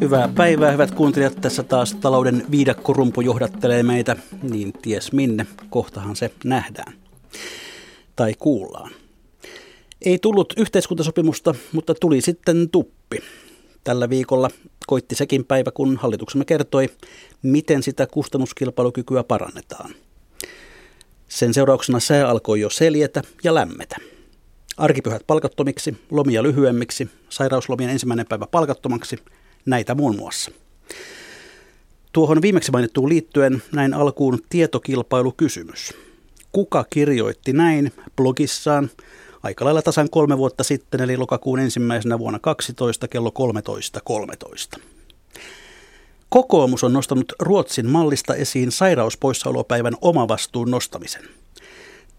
Hyvää päivää, hyvät kuuntelijat. Tässä taas talouden viidakkorumpu johdattelee meitä, niin ties minne. Kohtahan se nähdään. Tai kuullaan. Ei tullut yhteiskuntasopimusta, mutta tuli sitten tuppi. Tällä viikolla koitti sekin päivä, kun hallituksemme kertoi, miten sitä kustannuskilpailukykyä parannetaan. Sen seurauksena sää alkoi jo seljetä ja lämmetä. Arkipyhät palkattomiksi, lomia lyhyemmiksi, sairauslomien ensimmäinen päivä palkattomaksi, näitä muun muassa. Tuohon viimeksi mainittuun liittyen näin alkuun tietokilpailukysymys. Kuka kirjoitti näin blogissaan aika lailla tasan kolme vuotta sitten, eli lokakuun ensimmäisenä vuonna 12 kello 13.13. 13. Kokoomus on nostanut Ruotsin mallista esiin sairauspoissaolopäivän omavastuun nostamisen.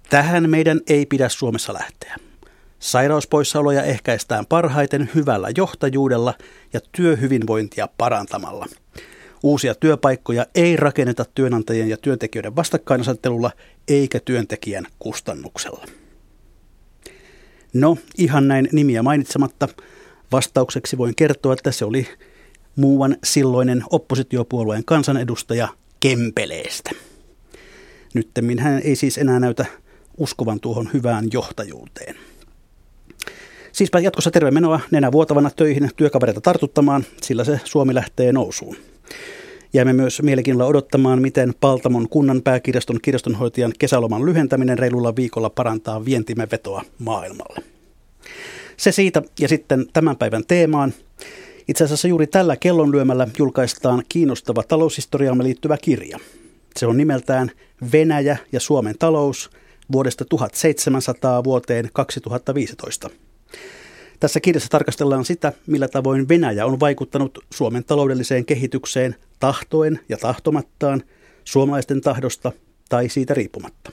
Tähän meidän ei pidä Suomessa lähteä. Sairauspoissaoloja ehkäistään parhaiten hyvällä johtajuudella ja työhyvinvointia parantamalla. Uusia työpaikkoja ei rakenneta työnantajien ja työntekijöiden vastakkainasettelulla eikä työntekijän kustannuksella. No, ihan näin nimiä mainitsematta, vastaukseksi voin kertoa, että se oli muuan silloinen oppositiopuolueen kansanedustaja Kempeleestä. Nyttemmin hän ei siis enää näytä uskovan tuohon hyvään johtajuuteen. Siispä jatkossa tervemenoa nenä vuotavana töihin työkavereita tartuttamaan, sillä se Suomi lähtee nousuun. Jäämme myös mielenkiinnolla odottamaan, miten Paltamon kunnan pääkirjaston kirjastonhoitajan kesäloman lyhentäminen reilulla viikolla parantaa vientimme vetoa maailmalle. Se siitä ja sitten tämän päivän teemaan. Itse asiassa juuri tällä kellonlyömällä julkaistaan kiinnostava taloushistoriaamme liittyvä kirja. Se on nimeltään Venäjä ja Suomen talous vuodesta 1700 vuoteen 2015. Tässä kirjassa tarkastellaan sitä, millä tavoin Venäjä on vaikuttanut Suomen taloudelliseen kehitykseen tahtoen ja tahtomattaan, suomalaisten tahdosta tai siitä riippumatta.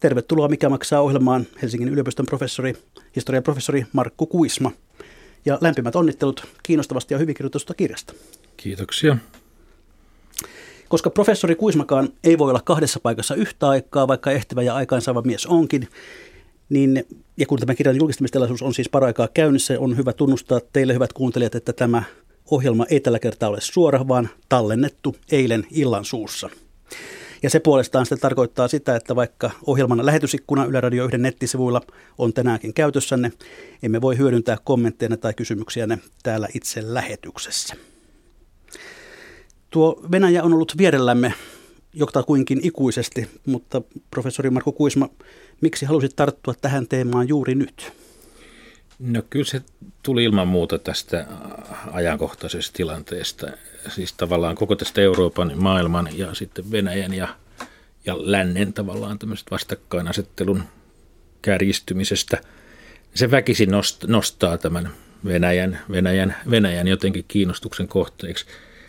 Tervetuloa Mikä maksaa ohjelmaan Helsingin yliopiston professori, historian professori Markku Kuisma. Ja lämpimät onnittelut kiinnostavasta ja hyvin kirjoitusta kirjasta. Kiitoksia. Koska professori Kuismakaan ei voi olla kahdessa paikassa yhtä aikaa, vaikka ehtivä ja aikaansaava mies onkin, niin, ja kun tämä kirjan julkistamistilaisuus on siis paraikaa käynnissä, on hyvä tunnustaa teille hyvät kuuntelijat, että tämä ohjelma ei tällä kertaa ole suora, vaan tallennettu eilen illan suussa. Ja se puolestaan sitten tarkoittaa sitä, että vaikka ohjelman lähetysikkuna Yle Radio 1 nettisivuilla on tänäänkin käytössänne, emme voi hyödyntää kommentteja tai kysymyksiänne täällä itse lähetyksessä. Tuo Venäjä on ollut vierellämme kuinkin ikuisesti, mutta professori Marko Kuisma, miksi halusit tarttua tähän teemaan juuri nyt? No kyllä se tuli ilman muuta tästä ajankohtaisesta tilanteesta. Siis tavallaan koko tästä Euroopan, maailman ja sitten Venäjän ja, ja lännen tavallaan tämmöisestä vastakkainasettelun kärjistymisestä. Se väkisin nostaa tämän Venäjän, Venäjän, Venäjän jotenkin kiinnostuksen kohteeksi.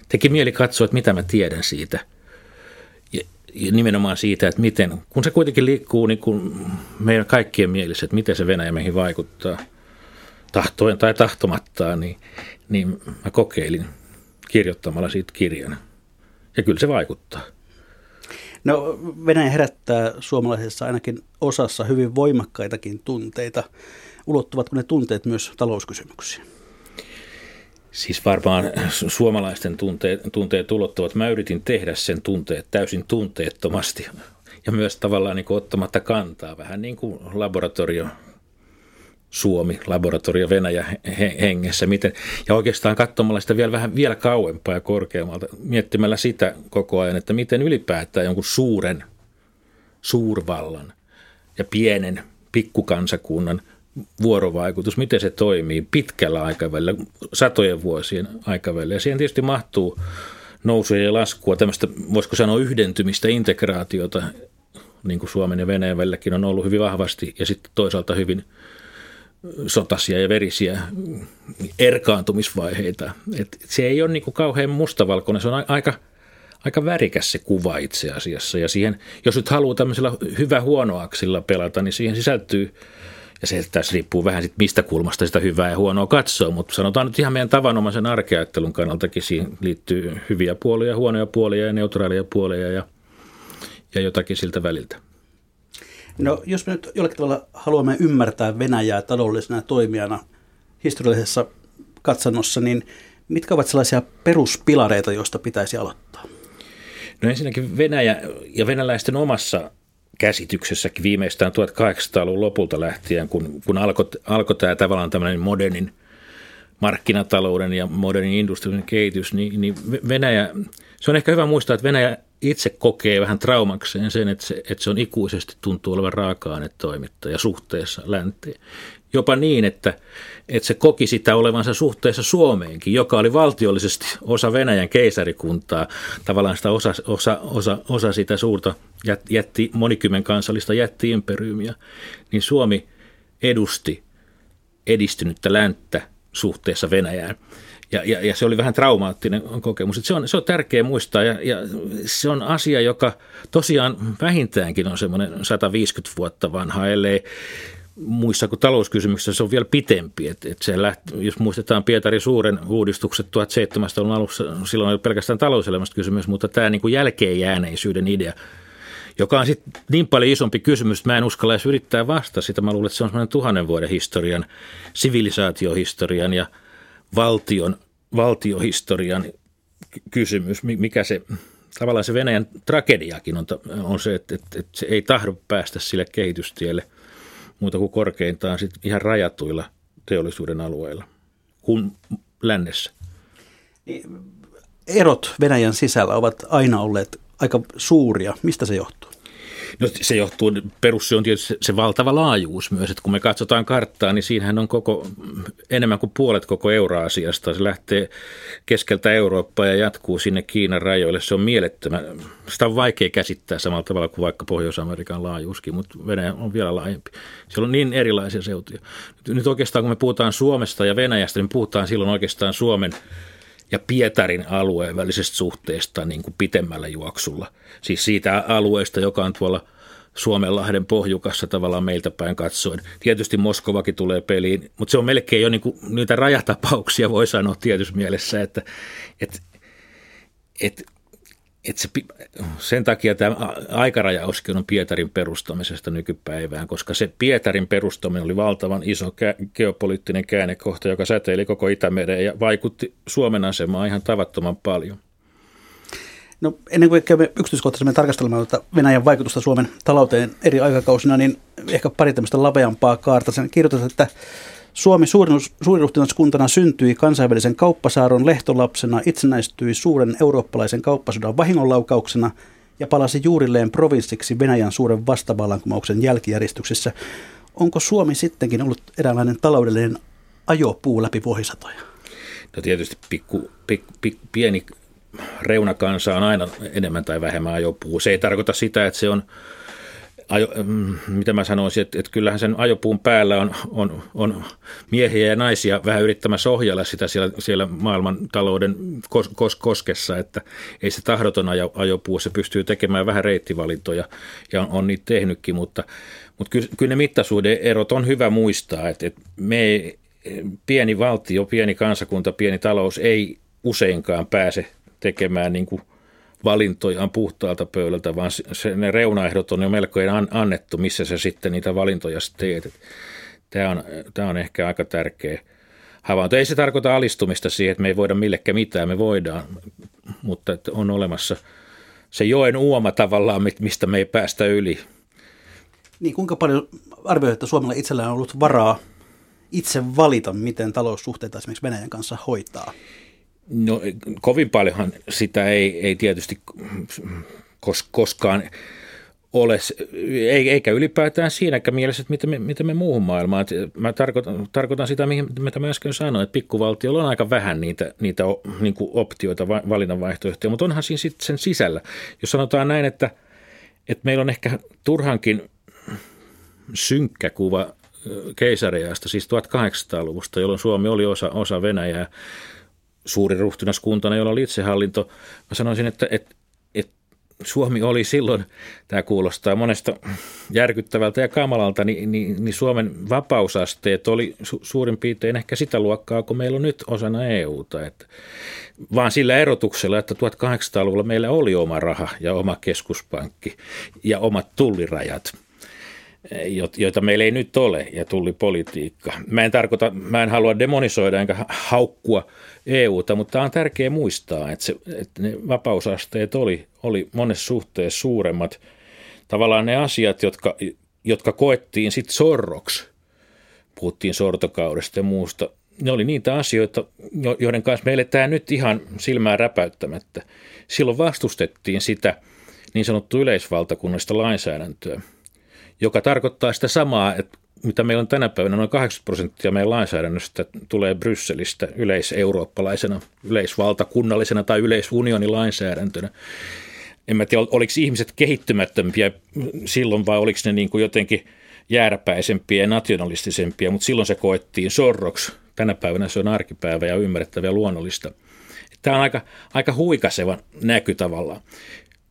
Teki mieli katsoa, että mitä mä tiedän siitä – nimenomaan siitä, että miten, kun se kuitenkin liikkuu niin kuin meidän kaikkien mielessä, että miten se Venäjä meihin vaikuttaa, tahtoen tai tahtomattaan, niin, niin mä kokeilin kirjoittamalla siitä kirjan. Ja kyllä se vaikuttaa. No Venäjä herättää suomalaisessa ainakin osassa hyvin voimakkaitakin tunteita. Ulottuvatko ne tunteet myös talouskysymyksiin? Siis varmaan suomalaisten tunteet, tunteet ulottuvat. Mä yritin tehdä sen tunteet täysin tunteettomasti ja myös tavallaan niin ottamatta kantaa, vähän niin kuin laboratorio Suomi, laboratorio Venäjä hengessä. Miten, ja oikeastaan katsomalla sitä vielä vähän vielä kauempaa ja korkeammalta, miettimällä sitä koko ajan, että miten ylipäätään jonkun suuren, suurvallan ja pienen pikkukansakunnan vuorovaikutus, miten se toimii pitkällä aikavälillä, satojen vuosien aikavälillä. Ja siihen tietysti mahtuu nousuja ja laskua, tämmöistä voisiko sanoa yhdentymistä, integraatiota, niin kuin Suomen ja Venäjän välilläkin on ollut hyvin vahvasti, ja sitten toisaalta hyvin sotasia ja verisiä erkaantumisvaiheita. Et se ei ole niin kuin kauhean mustavalkoinen, se on aika, aika värikäs se kuva itse asiassa. Ja siihen, jos nyt haluaa tämmöisellä hyvä huonoaksilla pelata, niin siihen sisältyy, ja se tässä riippuu vähän sit mistä kulmasta sitä hyvää ja huonoa katsoo, mutta sanotaan nyt ihan meidän tavanomaisen arkeajattelun kannaltakin siihen liittyy hyviä puolia, huonoja puolia ja neutraaleja puolia ja, ja jotakin siltä väliltä. No jos me nyt jollakin tavalla haluamme ymmärtää Venäjää taloudellisena toimijana historiallisessa katsannossa, niin mitkä ovat sellaisia peruspilareita, joista pitäisi aloittaa? No ensinnäkin Venäjä ja venäläisten omassa käsityksessäkin viimeistään 1800-luvun lopulta lähtien, kun, kun alkoi, alkoi tämä tavallaan tämmöinen modernin markkinatalouden ja modernin industriallinen kehitys, niin, niin Venäjä, se on ehkä hyvä muistaa, että Venäjä itse kokee vähän traumakseen sen, että se, että se on ikuisesti tuntuu olevan raaka-ainetoimittaja suhteessa länteen. Jopa niin, että, että se koki sitä olevansa suhteessa Suomeenkin, joka oli valtiollisesti osa Venäjän keisarikuntaa, tavallaan sitä osa, osa, osa, osa sitä suurta jätti, monikymmen kansallista jättiimperiumia, niin Suomi edusti edistynyttä länttä suhteessa Venäjään. Ja, ja, ja se oli vähän traumaattinen kokemus. se, on, se on tärkeä muistaa ja, ja se on asia, joka tosiaan vähintäänkin on semmoinen 150 vuotta vanha, ellei muissa kuin talouskysymyksissä se on vielä pitempi. Et, et se lähti, jos muistetaan Pietari Suuren uudistukset 1700-luvun alussa, silloin ei ole pelkästään talouselämästä kysymys, mutta tämä niin kuin jälkeenjääneisyyden idea, joka on sitten niin paljon isompi kysymys, että mä en uskalla edes yrittää vastata sitä. Mä luulen, että se on semmoinen tuhannen vuoden historian, sivilisaatiohistorian ja valtion, valtiohistorian kysymys, mikä se tavallaan se Venäjän tragediakin on, on se, että, että, että se ei tahdo päästä sille kehitystielle – muuta kuin korkeintaan sit ihan rajatuilla teollisuuden alueilla kuin lännessä. Niin, erot Venäjän sisällä ovat aina olleet aika suuria. Mistä se johtuu? No se johtuu, perussyy on tietysti se, se valtava laajuus myös, että kun me katsotaan karttaa, niin siinähän on koko, enemmän kuin puolet koko Euroasiasta. Se lähtee keskeltä Eurooppaa ja jatkuu sinne Kiinan rajoille. Se on mielettömän, sitä on vaikea käsittää samalla tavalla kuin vaikka Pohjois-Amerikan laajuuskin, mutta Venäjä on vielä laajempi. Siellä on niin erilaisia seutuja. Nyt oikeastaan kun me puhutaan Suomesta ja Venäjästä, niin puhutaan silloin oikeastaan Suomen ja Pietarin alueen välisestä suhteesta niin kuin pitemmällä juoksulla. Siis siitä alueesta, joka on tuolla Suomenlahden pohjukassa tavallaan meiltä päin katsoen. Tietysti Moskovakin tulee peliin, mutta se on melkein jo niin kuin, niitä rajatapauksia voi sanoa tietyssä mielessä, että, että, että et se, sen takia tämä aikarajauskin on Pietarin perustamisesta nykypäivään, koska se Pietarin perustaminen oli valtavan iso geopoliittinen käännekohta, joka säteili koko Itämereen ja vaikutti Suomen asemaan ihan tavattoman paljon. No, ennen kuin käymme yksityiskohtaisemmin tarkastelemaan tuota Venäjän vaikutusta Suomen talouteen eri aikakausina, niin ehkä pari tämmöistä laveampaa kaarta. Sen kirjoitat, että Suomi suuriruhtinaskuntana syntyi kansainvälisen kauppasaaron lehtolapsena, itsenäistyi suuren eurooppalaisen kauppasodan vahingonlaukauksena ja palasi juurilleen provinssiksi Venäjän suuren vastavallankumouksen jälkijäristyksessä. Onko Suomi sittenkin ollut eräänlainen taloudellinen ajopuu läpi vuosisatoja? No tietysti pikku, pikku, pikku, pieni reunakansa on aina enemmän tai vähemmän ajopuu. Se ei tarkoita sitä, että se on ajo, mm, mitä mä sanoisin, että, että kyllähän sen ajopuun päällä on, on, on miehiä ja naisia vähän yrittämässä ohjalla sitä siellä, siellä maailman talouden kos, kos, koskessa, että ei se tahdoton ajo, ajopuu, se pystyy tekemään vähän reittivalintoja ja on, on niitä tehnytkin, mutta, mutta kyllä, kyllä ne mittasuuden erot on hyvä muistaa, että, että me pieni valtio, pieni kansakunta, pieni talous ei useinkaan pääse tekemään niin kuin valintojaan puhtaalta pöydältä, vaan se, ne reunaehdot on jo melkein annettu, missä se sitten niitä valintoja teet. Tämä on, tämä on ehkä aika tärkeä havainto. Ei se tarkoita alistumista siihen, että me ei voida millekään mitään, me voidaan, mutta että on olemassa se joen uoma tavallaan, mistä me ei päästä yli. Niin kuinka paljon arvioit, että Suomella itsellään on ollut varaa itse valita, miten taloussuhteita esimerkiksi Venäjän kanssa hoitaa? No kovin paljonhan sitä ei, ei tietysti kos, koskaan ole, eikä ylipäätään siinäkään mielessä, että miten me, miten me muuhun maailmaan. Mä tarkoitan, tarkoitan sitä, mitä mä äsken sanoin, että pikkuvaltiolla on aika vähän niitä, niitä niin optioita, valinnanvaihtoehtoja, mutta onhan siinä sitten sen sisällä. Jos sanotaan näin, että, että meillä on ehkä turhankin synkkä kuva keisariasta, siis 1800-luvusta, jolloin Suomi oli osa, osa Venäjää, suuri ruhtinaskuntana, jolla oli itsehallinto. Mä sanoisin, että, että Suomi oli silloin, tämä kuulostaa monesta järkyttävältä ja kamalalta, niin, niin, niin Suomen vapausasteet oli su, suurin piirtein ehkä sitä luokkaa, kun meillä on nyt osana EUta. Että, vaan sillä erotuksella, että 1800-luvulla meillä oli oma raha ja oma keskuspankki ja omat tullirajat – joita meillä ei nyt ole, ja tuli politiikka. Mä en tarkoita, mä en halua demonisoida enkä haukkua EUta, mutta on tärkeää muistaa, että, se, että ne vapausasteet oli, oli monessa suhteessa suuremmat. Tavallaan ne asiat, jotka, jotka koettiin sitten sorroksi, puhuttiin sortokaudesta ja muusta, ne oli niitä asioita, joiden kanssa meille tämä nyt ihan silmää räpäyttämättä. Silloin vastustettiin sitä niin sanottua yleisvaltakunnallista lainsäädäntöä, joka tarkoittaa sitä samaa, että mitä meillä on tänä päivänä, noin 80 prosenttia meidän lainsäädännöstä tulee Brysselistä yleiseurooppalaisena, yleisvaltakunnallisena tai yleisunionilainsäädäntönä. En mä tiedä, oliko ihmiset kehittymättömpiä silloin vai oliko ne niin kuin jotenkin jääräpäisempiä ja nationalistisempia, mutta silloin se koettiin sorroksi. Tänä päivänä se on arkipäivä ja ymmärrettävä ja luonnollista. Tämä on aika, aika huikaseva näky tavallaan.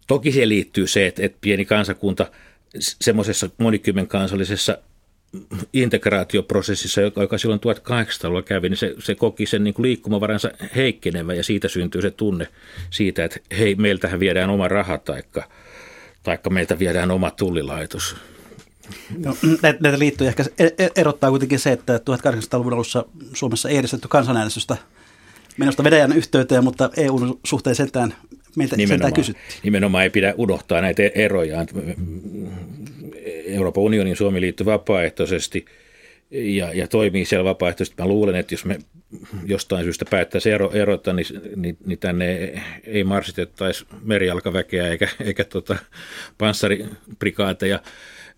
Toki siihen liittyy se, että, että pieni kansakunta – semmoisessa monikymmenkansallisessa integraatioprosessissa, joka, joka silloin 1800-luvulla kävi, niin se, se koki sen niin kuin liikkumavaransa heikkenevä ja siitä syntyy se tunne siitä, että hei, meiltähän viedään oma raha taikka, taikka meiltä viedään oma tullilaitos. No, näitä liittyy ehkä e, e, erottaa kuitenkin se, että 1800-luvun alussa Suomessa ei edistetty kansanäänestystä menosta Venäjän yhteyteen, mutta EUn suhteen sentään meiltä nimenomaan, kysyttiin. Nimenomaan ei pidä unohtaa näitä eroja. Euroopan unionin Suomi liittyy vapaaehtoisesti ja, ja toimii siellä vapaaehtoisesti. Mä luulen, että jos me jostain syystä päättäisiin ero, erota, niin, niin, niin tänne ei marsitettaisi merialkaväkeä eikä, eikä tota panssariprikaateja.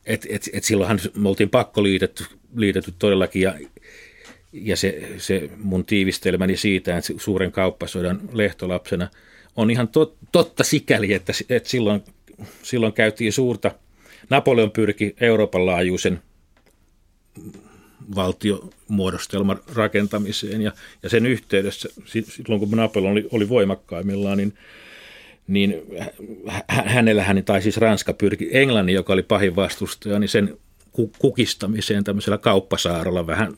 Et, et, et silloinhan me oltiin pakko liitetty, liitetty todellakin ja, ja se, se mun tiivistelmäni siitä, että suuren kauppasodan lehtolapsena – on ihan tot, totta sikäli, että, että silloin, silloin käytiin suurta, Napoleon pyrki Euroopan laajuisen valtiomuodostelman rakentamiseen ja, ja sen yhteydessä, silloin kun Napoleon oli, oli voimakkaimmillaan, niin, niin hänellähän, tai siis Ranska pyrki Englannin, joka oli pahin vastustaja, niin sen kukistamiseen tämmöisellä kauppasaarolla vähän,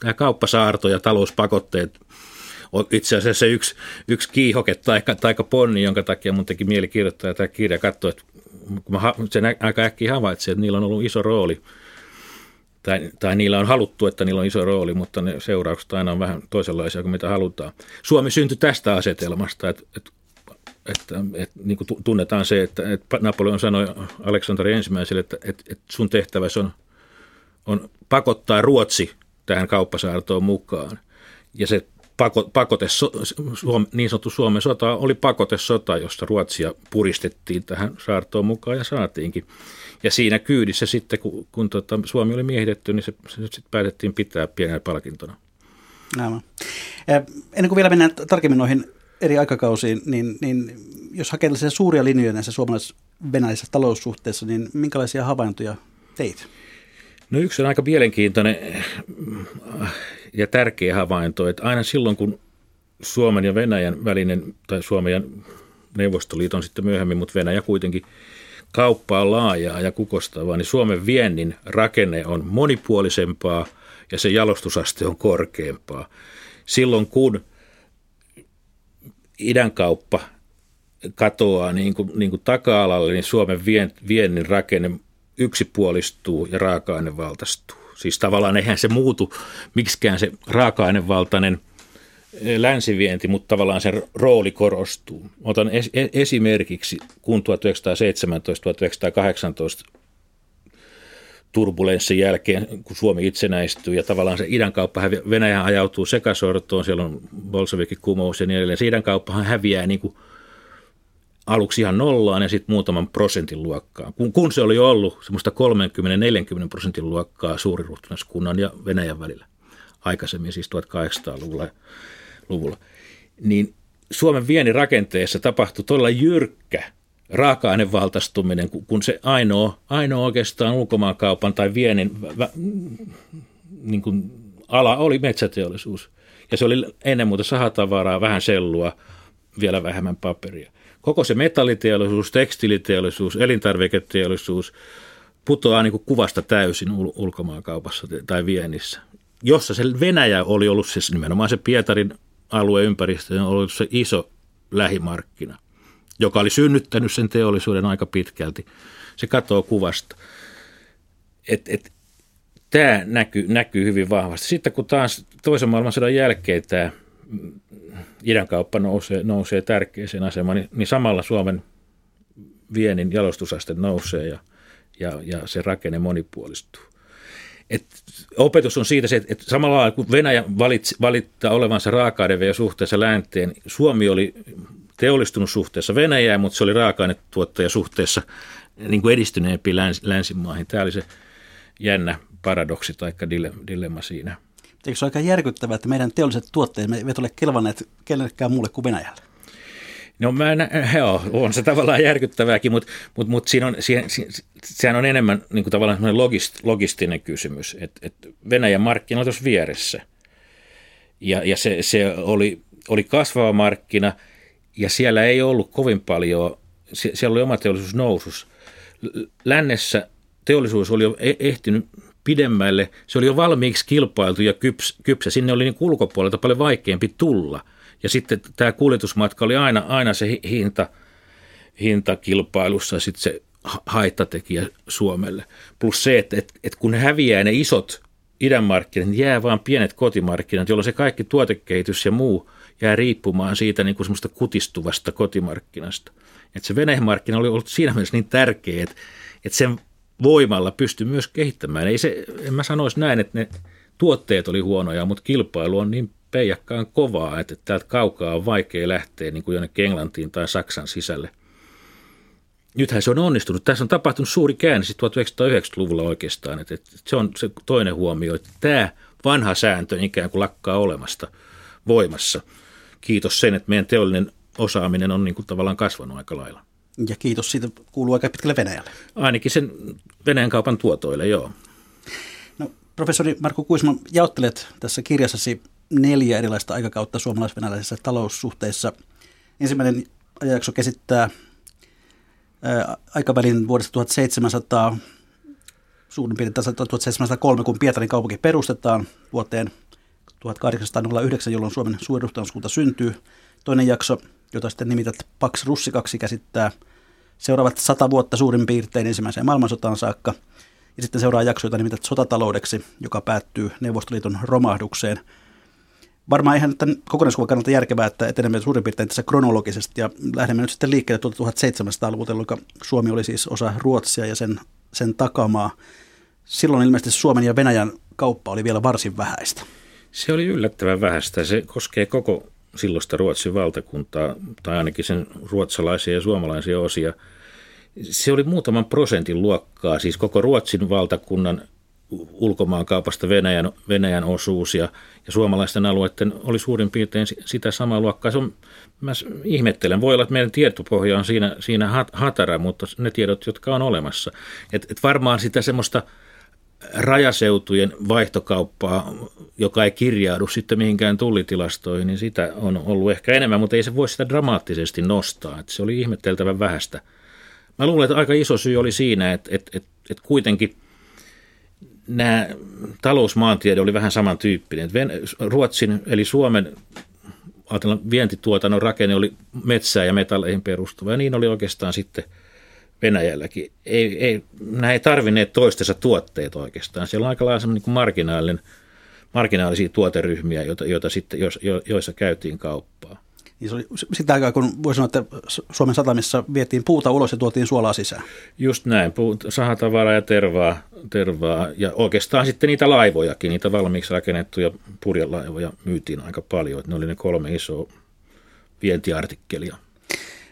tämä kauppasaarto ja talouspakotteet itse asiassa yksi, yksi kiihoke tai, tai ponni, jonka takia mun teki mieli kirjoittaa tämä kirja, katsoa, että mä sen aika äkkiä havaitsin, että niillä on ollut iso rooli, tai, tai niillä on haluttu, että niillä on iso rooli, mutta ne seuraukset aina on vähän toisenlaisia kuin mitä halutaan. Suomi syntyi tästä asetelmasta, että, että että, että niin kuin tunnetaan se, että, että Napoleon sanoi Aleksanteri ensimmäiselle, että, että, että sun tehtäväsi on, on pakottaa Ruotsi tähän kauppasaartoon mukaan. Ja se pako, pakote, niin sanottu Suomen sota oli pakotesota, josta Ruotsia puristettiin tähän saartoon mukaan ja saatiinkin. Ja siinä kyydissä sitten, kun, kun tota, Suomi oli miehitetty, niin se, se sitten päätettiin pitää pienenä palkintona. Aivan. Ennen kuin vielä mennään tarkemmin noihin eri aikakausiin, niin, niin jos hakee suuria linjoja näissä suomalais-venäläisissä taloussuhteissa, niin minkälaisia havaintoja teit? No yksi on aika mielenkiintoinen ja tärkeä havainto, että aina silloin kun Suomen ja Venäjän välinen, tai Suomen ja Neuvostoliiton sitten myöhemmin, mutta Venäjä kuitenkin kauppa on laajaa ja kukostavaa, niin Suomen viennin rakenne on monipuolisempaa ja se jalostusaste on korkeampaa. Silloin kun idän kauppa katoaa niin kuin, niin kuin taka-alalle, niin Suomen viennin rakenne yksipuolistuu ja raaka-aine valtaistuu. Siis tavallaan eihän se muutu miksikään se raaka-ainevaltainen eh, länsivienti, mutta tavallaan sen rooli korostuu. Otan es- e-, esimerkiksi, kun 1917-1918 turbulenssin jälkeen, kun Suomi itsenäistyy ja tavallaan se idän kauppa, Venäjä ajautuu sekasortoon, siellä on Bolshevikin kumous ja niin edelleen. Se idän kauppahan häviää niin kuin – aluksi ihan nollaan ja sitten muutaman prosentin luokkaa. Kun, kun se oli ollut semmoista 30-40 prosentin luokkaa suuriruhtinaskunnan ja Venäjän välillä aikaisemmin, siis 1800-luvulla, luvulla, niin Suomen viennin rakenteessa tapahtui todella jyrkkä raaka-ainevaltaistuminen, kun se ainoa, ainoa oikeastaan ulkomaankaupan tai viennin niin kuin ala oli metsäteollisuus. Ja se oli ennen muuta sahatavaraa, vähän sellua, vielä vähemmän paperia koko se metalliteollisuus, tekstiiliteollisuus, elintarviketeollisuus putoaa niin kuin kuvasta täysin ul- ulkomaankaupassa tai viennissä, jossa se Venäjä oli ollut siis nimenomaan se Pietarin alueympäristö, on ollut se iso lähimarkkina, joka oli synnyttänyt sen teollisuuden aika pitkälti. Se katoaa kuvasta. Et, et, tämä näkyy, näkyy hyvin vahvasti. Sitten kun taas toisen maailmansodan jälkeen tämä idänkauppa nousee, nousee tärkeäseen asemaan, niin, niin samalla Suomen viennin jalostusaste nousee ja, ja, ja se rakenne monipuolistuu. Et opetus on siitä se, että, samalla lailla kun Venäjä valitsi, valittaa olevansa raaka suhteessa länteen, Suomi oli teollistunut suhteessa Venäjään, mutta se oli raaka-ainetuottaja suhteessa niin kuin edistyneempiin läns, länsimaihin. Tämä oli se jännä paradoksi tai dilemma siinä. Eikö se ole aika järkyttävää, että meidän teolliset tuotteet eivät ole kelvanneet kenellekään muulle kuin Venäjälle? No mä en, joo, on se tavallaan järkyttävääkin, mutta, mutta, mutta siinä on, siihen, sehän on enemmän niin kuin tavallaan logist, logistinen kysymys, että, että Venäjän markkina on tuossa vieressä. Ja, ja se, se oli, oli kasvava markkina ja siellä ei ollut kovin paljon, siellä oli oma teollisuus nousus. Lännessä teollisuus oli jo e-, ehtinyt pidemmälle. Se oli jo valmiiksi kilpailtu ja kyps, kypsä. Sinne oli niin ulkopuolelta paljon vaikeampi tulla. Ja sitten tämä kuljetusmatka oli aina, aina se hinta, hintakilpailussa sitten se haittatekijä Suomelle. Plus se, että, että, että kun häviää ne isot idänmarkkinat, niin jää vain pienet kotimarkkinat, jolloin se kaikki tuotekehitys ja muu jää riippumaan siitä niin kuin semmoista kutistuvasta kotimarkkinasta. Että se Venäjän markkina oli ollut siinä mielessä niin tärkeä, että, että sen voimalla pystyi myös kehittämään. Ei se, en mä sanoisi näin, että ne tuotteet oli huonoja, mutta kilpailu on niin peijakkaan kovaa, että täältä kaukaa on vaikea lähteä niin kuin jonnekin Englantiin tai Saksan sisälle. Nythän se on onnistunut. Tässä on tapahtunut suuri käänne 1990-luvulla oikeastaan. Että, että se on se toinen huomio, että tämä vanha sääntö ikään kuin lakkaa olemasta voimassa. Kiitos sen, että meidän teollinen osaaminen on niin kuin tavallaan kasvanut aika lailla. Ja kiitos siitä kuuluu aika pitkälle Venäjälle. Ainakin sen Venäjän kaupan tuotoille, joo. No, professori Marko Kuisma, jaottelet tässä kirjassasi neljä erilaista aikakautta suomalais-venäläisissä taloussuhteissa. Ensimmäinen ajanjakso käsittää ää, aikavälin vuodesta 1700 suurin piirtein 1703, kun Pietarin kaupunki perustetaan vuoteen 1809, jolloin Suomen suurruhtanskunta syntyy. Toinen jakso jota sitten nimität Pax Russikaksi, käsittää seuraavat sata vuotta suurin piirtein ensimmäiseen maailmansotaan saakka. Ja sitten seuraa jakso, jota nimität sotataloudeksi, joka päättyy Neuvostoliiton romahdukseen. Varmaan ihan tämän kokonaiskuvan kannalta järkevää, että etenemme suurin piirtein tässä kronologisesti ja lähdemme nyt sitten liikkeelle 1700-luvulta, jolloin Suomi oli siis osa Ruotsia ja sen, sen takamaa. Silloin ilmeisesti Suomen ja Venäjän kauppa oli vielä varsin vähäistä. Se oli yllättävän vähäistä. Se koskee koko silloista Ruotsin valtakuntaa, tai ainakin sen ruotsalaisia ja suomalaisia osia. Se oli muutaman prosentin luokkaa, siis koko Ruotsin valtakunnan ulkomaankaupasta Venäjän, Venäjän osuus ja, ja suomalaisten alueiden oli suurin piirtein sitä samaa luokkaa. Se on, mä ihmettelen, voi olla, että meidän tietopohja on siinä, siinä hatara, mutta ne tiedot, jotka on olemassa. Et, et varmaan sitä semmoista – rajaseutujen vaihtokauppaa, joka ei kirjaudu sitten mihinkään tullitilastoihin, niin sitä on ollut ehkä enemmän, mutta ei se voi sitä dramaattisesti nostaa. Että se oli ihmetteltävän vähäistä. Mä luulen, että aika iso syy oli siinä, että, että, että, että kuitenkin nämä talousmaantiede oli vähän samantyyppinen. Ruotsin eli Suomen vientituotannon rakenne oli metsää ja metalleihin perustuva ja niin oli oikeastaan sitten – Venäjälläkin. Ei, ei, nämä ei tarvinneet toistensa tuotteet oikeastaan. Siellä on aika lailla niin kuin marginaalinen, marginaalisia tuoteryhmiä, joita, joita sitten, jo, joissa käytiin kauppaa. Niin se oli sitä aikaa, kun voi sanoa, että Suomen satamissa vietiin puuta ulos ja tuotiin suolaa sisään. Just näin, puut, sahatavaraa ja tervaa, tervaa. Ja oikeastaan sitten niitä laivojakin, niitä valmiiksi rakennettuja purjelaivoja myytiin aika paljon. Että ne oli ne kolme isoa vientiartikkelia.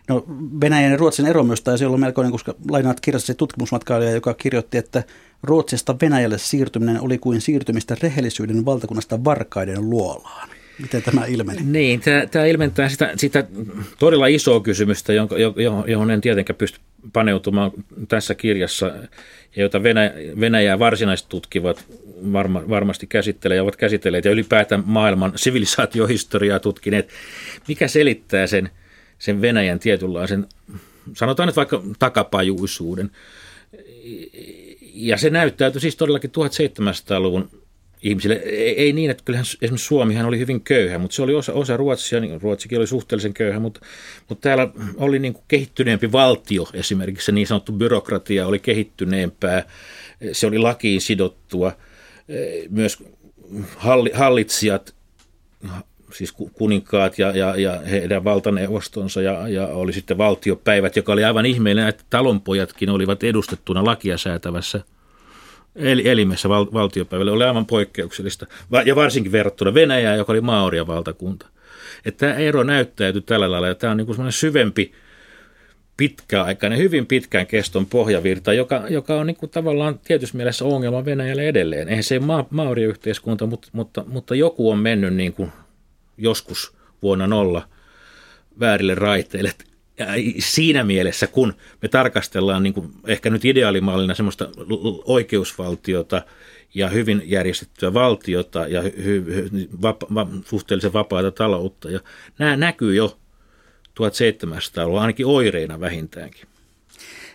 No Venäjän ja Ruotsin ero myös taisi olla melkoinen, koska lainaat kirjassasi tutkimusmatkailija, joka kirjoitti, että Ruotsista Venäjälle siirtyminen oli kuin siirtymistä rehellisyyden valtakunnasta varkaiden luolaan. Miten tämä ilmeni? Niin, tämä, tämä ilmentää sitä, sitä todella isoa kysymystä, jonka, johon en tietenkään pysty paneutumaan tässä kirjassa, ja jota Venäjä, Venäjää varsinaisesti tutkivat varma, varmasti käsittelee ja ovat käsitelleet, ja ylipäätään maailman sivilisaatiohistoriaa tutkineet. Mikä selittää sen – sen Venäjän tietynlaisen, sanotaan nyt vaikka takapajuisuuden. Ja se näyttäytyi siis todellakin 1700-luvun ihmisille. Ei niin, että kyllähän esimerkiksi Suomihan oli hyvin köyhä, mutta se oli osa, osa Ruotsia, niin Ruotsikin oli suhteellisen köyhä, mutta, mutta täällä oli niin kuin kehittyneempi valtio esimerkiksi, se niin sanottu byrokratia oli kehittyneempää, se oli lakiin sidottua, myös hallitsijat siis kuninkaat ja, ja, ja heidän valtaneuvostonsa ja, ja oli sitten valtiopäivät, joka oli aivan ihmeellinen, että talonpojatkin olivat edustettuna lakia säätävässä eli, elimessä val, valtiopäivällä. Oli aivan poikkeuksellista ja varsinkin verrattuna Venäjään, joka oli Maorian valtakunta. Että tämä ero näyttäytyi tällä lailla ja tämä on niin kuin syvempi pitkäaikainen, hyvin pitkän keston pohjavirta, joka, joka on niin kuin tavallaan tietyssä mielessä ongelma Venäjälle edelleen. Eihän se ma- Maori-yhteiskunta, mutta, mutta, mutta joku on mennyt niin kuin joskus vuonna nolla väärille raiteille. Ja siinä mielessä, kun me tarkastellaan niin kuin ehkä nyt ideaalimallina semmoista oikeusvaltiota ja hyvin järjestettyä valtiota ja hy, hy, vapa, va, suhteellisen vapaata taloutta, ja nämä näkyy jo 1700-luvulla ainakin oireina vähintäänkin.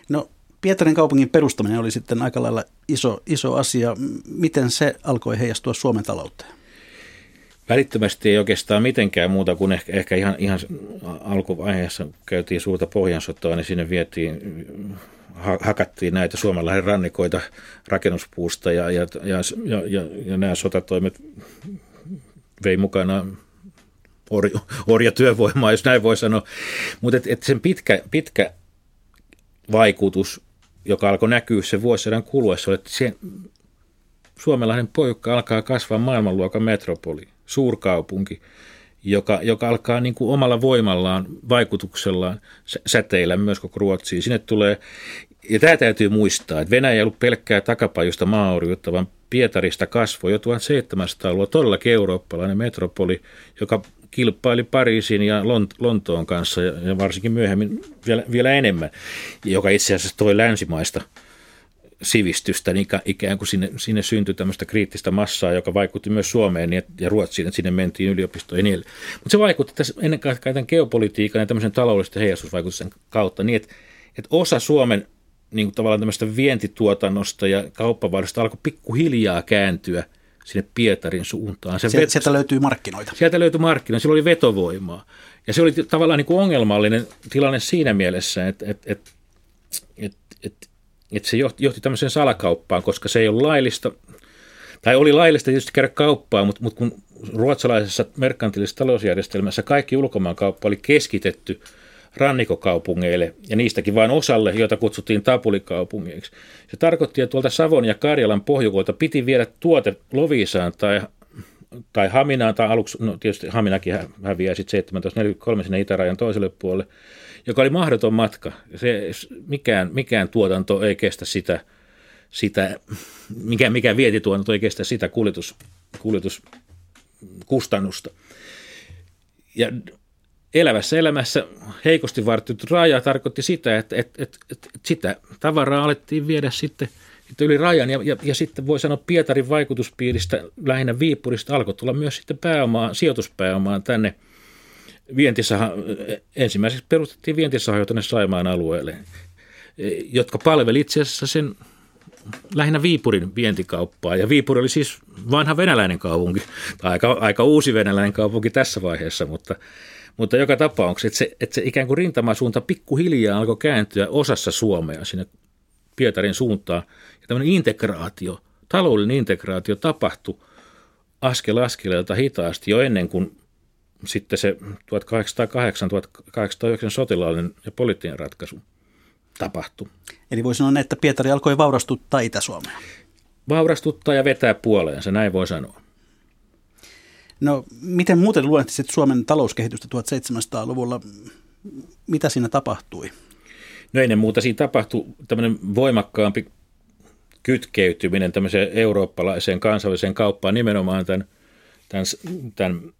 No Pietarin kaupungin perustaminen oli sitten aika lailla iso, iso asia. Miten se alkoi heijastua Suomen talouteen? Välittömästi ei oikeastaan mitenkään muuta kuin ehkä, ehkä ihan, ihan alkuvaiheessa käytiin suurta pohjansotoa, niin sinne vietiin, hakattiin näitä Suomenlahden rannikoita rakennuspuusta ja, ja, ja, ja, ja, ja nämä sotatoimet vei mukana orja, orjatyövoimaa, jos näin voi sanoa. Mutta et, et sen pitkä, pitkä vaikutus, joka alkoi näkyä sen vuosisadan kuluessa, oli, että se suomalainen poika alkaa kasvaa maailmanluokan metropoli, suurkaupunki, joka, joka alkaa niin kuin omalla voimallaan, vaikutuksellaan säteillä myös koko Ruotsiin. Sinne tulee, ja tämä täytyy muistaa, että Venäjä ei ollut pelkkää takapajusta maaoriutta, vaan Pietarista kasvoi jo 1700-luvulla todellakin eurooppalainen metropoli, joka kilpaili Pariisin ja Lont- Lontoon kanssa ja, ja varsinkin myöhemmin vielä, vielä enemmän, joka itse asiassa toi länsimaista sivistystä, niin ikään kuin sinne, sinne syntyi tämmöistä kriittistä massaa, joka vaikutti myös Suomeen ja, ja Ruotsiin, että sinne mentiin yliopistoihin niin Mutta se vaikutti tässä ennen kaikkea tämän geopolitiikan ja tämmöisen taloudellisten heijastusvaikutusten kautta niin, että, että osa Suomen niin kuin tavallaan tämmöistä vientituotannosta ja kauppavaihdosta alkoi pikkuhiljaa kääntyä – sinne Pietarin suuntaan. Se sieltä, sieltä löytyy markkinoita. Sieltä löytyi markkinoita, sillä oli vetovoimaa. Ja se oli tavallaan niin kuin ongelmallinen tilanne siinä mielessä, että, että, että, että, että, että se johti, johti tämmöiseen salakauppaan, koska se ei ollut laillista, tai oli laillista tietysti käydä kauppaa, mutta, mutta kun ruotsalaisessa merkantilisessa talousjärjestelmässä kaikki ulkomaankauppa oli keskitetty – rannikokaupungeille ja niistäkin vain osalle, joita kutsuttiin tapulikaupungeiksi. Se tarkoitti, että tuolta Savon ja Karjalan pohjukoilta piti viedä tuote Lovisaan tai, tai Haminaan, tai aluksi, no tietysti Haminakin häviää sitten 1743 sinne itärajan toiselle puolelle, joka oli mahdoton matka. Se, mikään, mikään tuotanto ei kestä sitä, sitä mikään, mikään vietituotanto ei kestä sitä kuljetus, kuljetuskustannusta. Ja elävässä elämässä heikosti vartittu raja tarkoitti sitä, että, että, että, että sitä tavaraa alettiin viedä sitten yli rajan ja, ja, ja sitten voi sanoa Pietarin vaikutuspiiristä, lähinnä Viipurista alkoi tulla myös sitten pääomaa, sijoituspääomaan tänne vientisaha, ensimmäiseksi perustettiin vientisahoja tänne Saimaan alueelle, jotka palveli itse asiassa sen lähinnä Viipurin vientikauppaa. Ja Viipuri oli siis vanha venäläinen kaupunki, tai aika, aika uusi venäläinen kaupunki tässä vaiheessa, mutta mutta joka tapauksessa, että se, että se ikään kuin rintamasuunta pikkuhiljaa alkoi kääntyä osassa Suomea sinne Pietarin suuntaan. Ja tämmöinen integraatio, taloudellinen integraatio tapahtui askel askeleelta hitaasti jo ennen kuin sitten se 1808-1809 sotilaallinen ja poliittinen ratkaisu tapahtui. Eli voi sanoa, että Pietari alkoi vaurastuttaa Itä-Suomea. Vaurastuttaa ja vetää puoleensa, näin voi sanoa. No miten muuten luonnehtisit Suomen talouskehitystä 1700-luvulla? Mitä siinä tapahtui? No ennen muuta siinä tapahtui tämmöinen voimakkaampi kytkeytyminen tämmöiseen eurooppalaiseen kansalliseen kauppaan nimenomaan tämän, tämän, tämän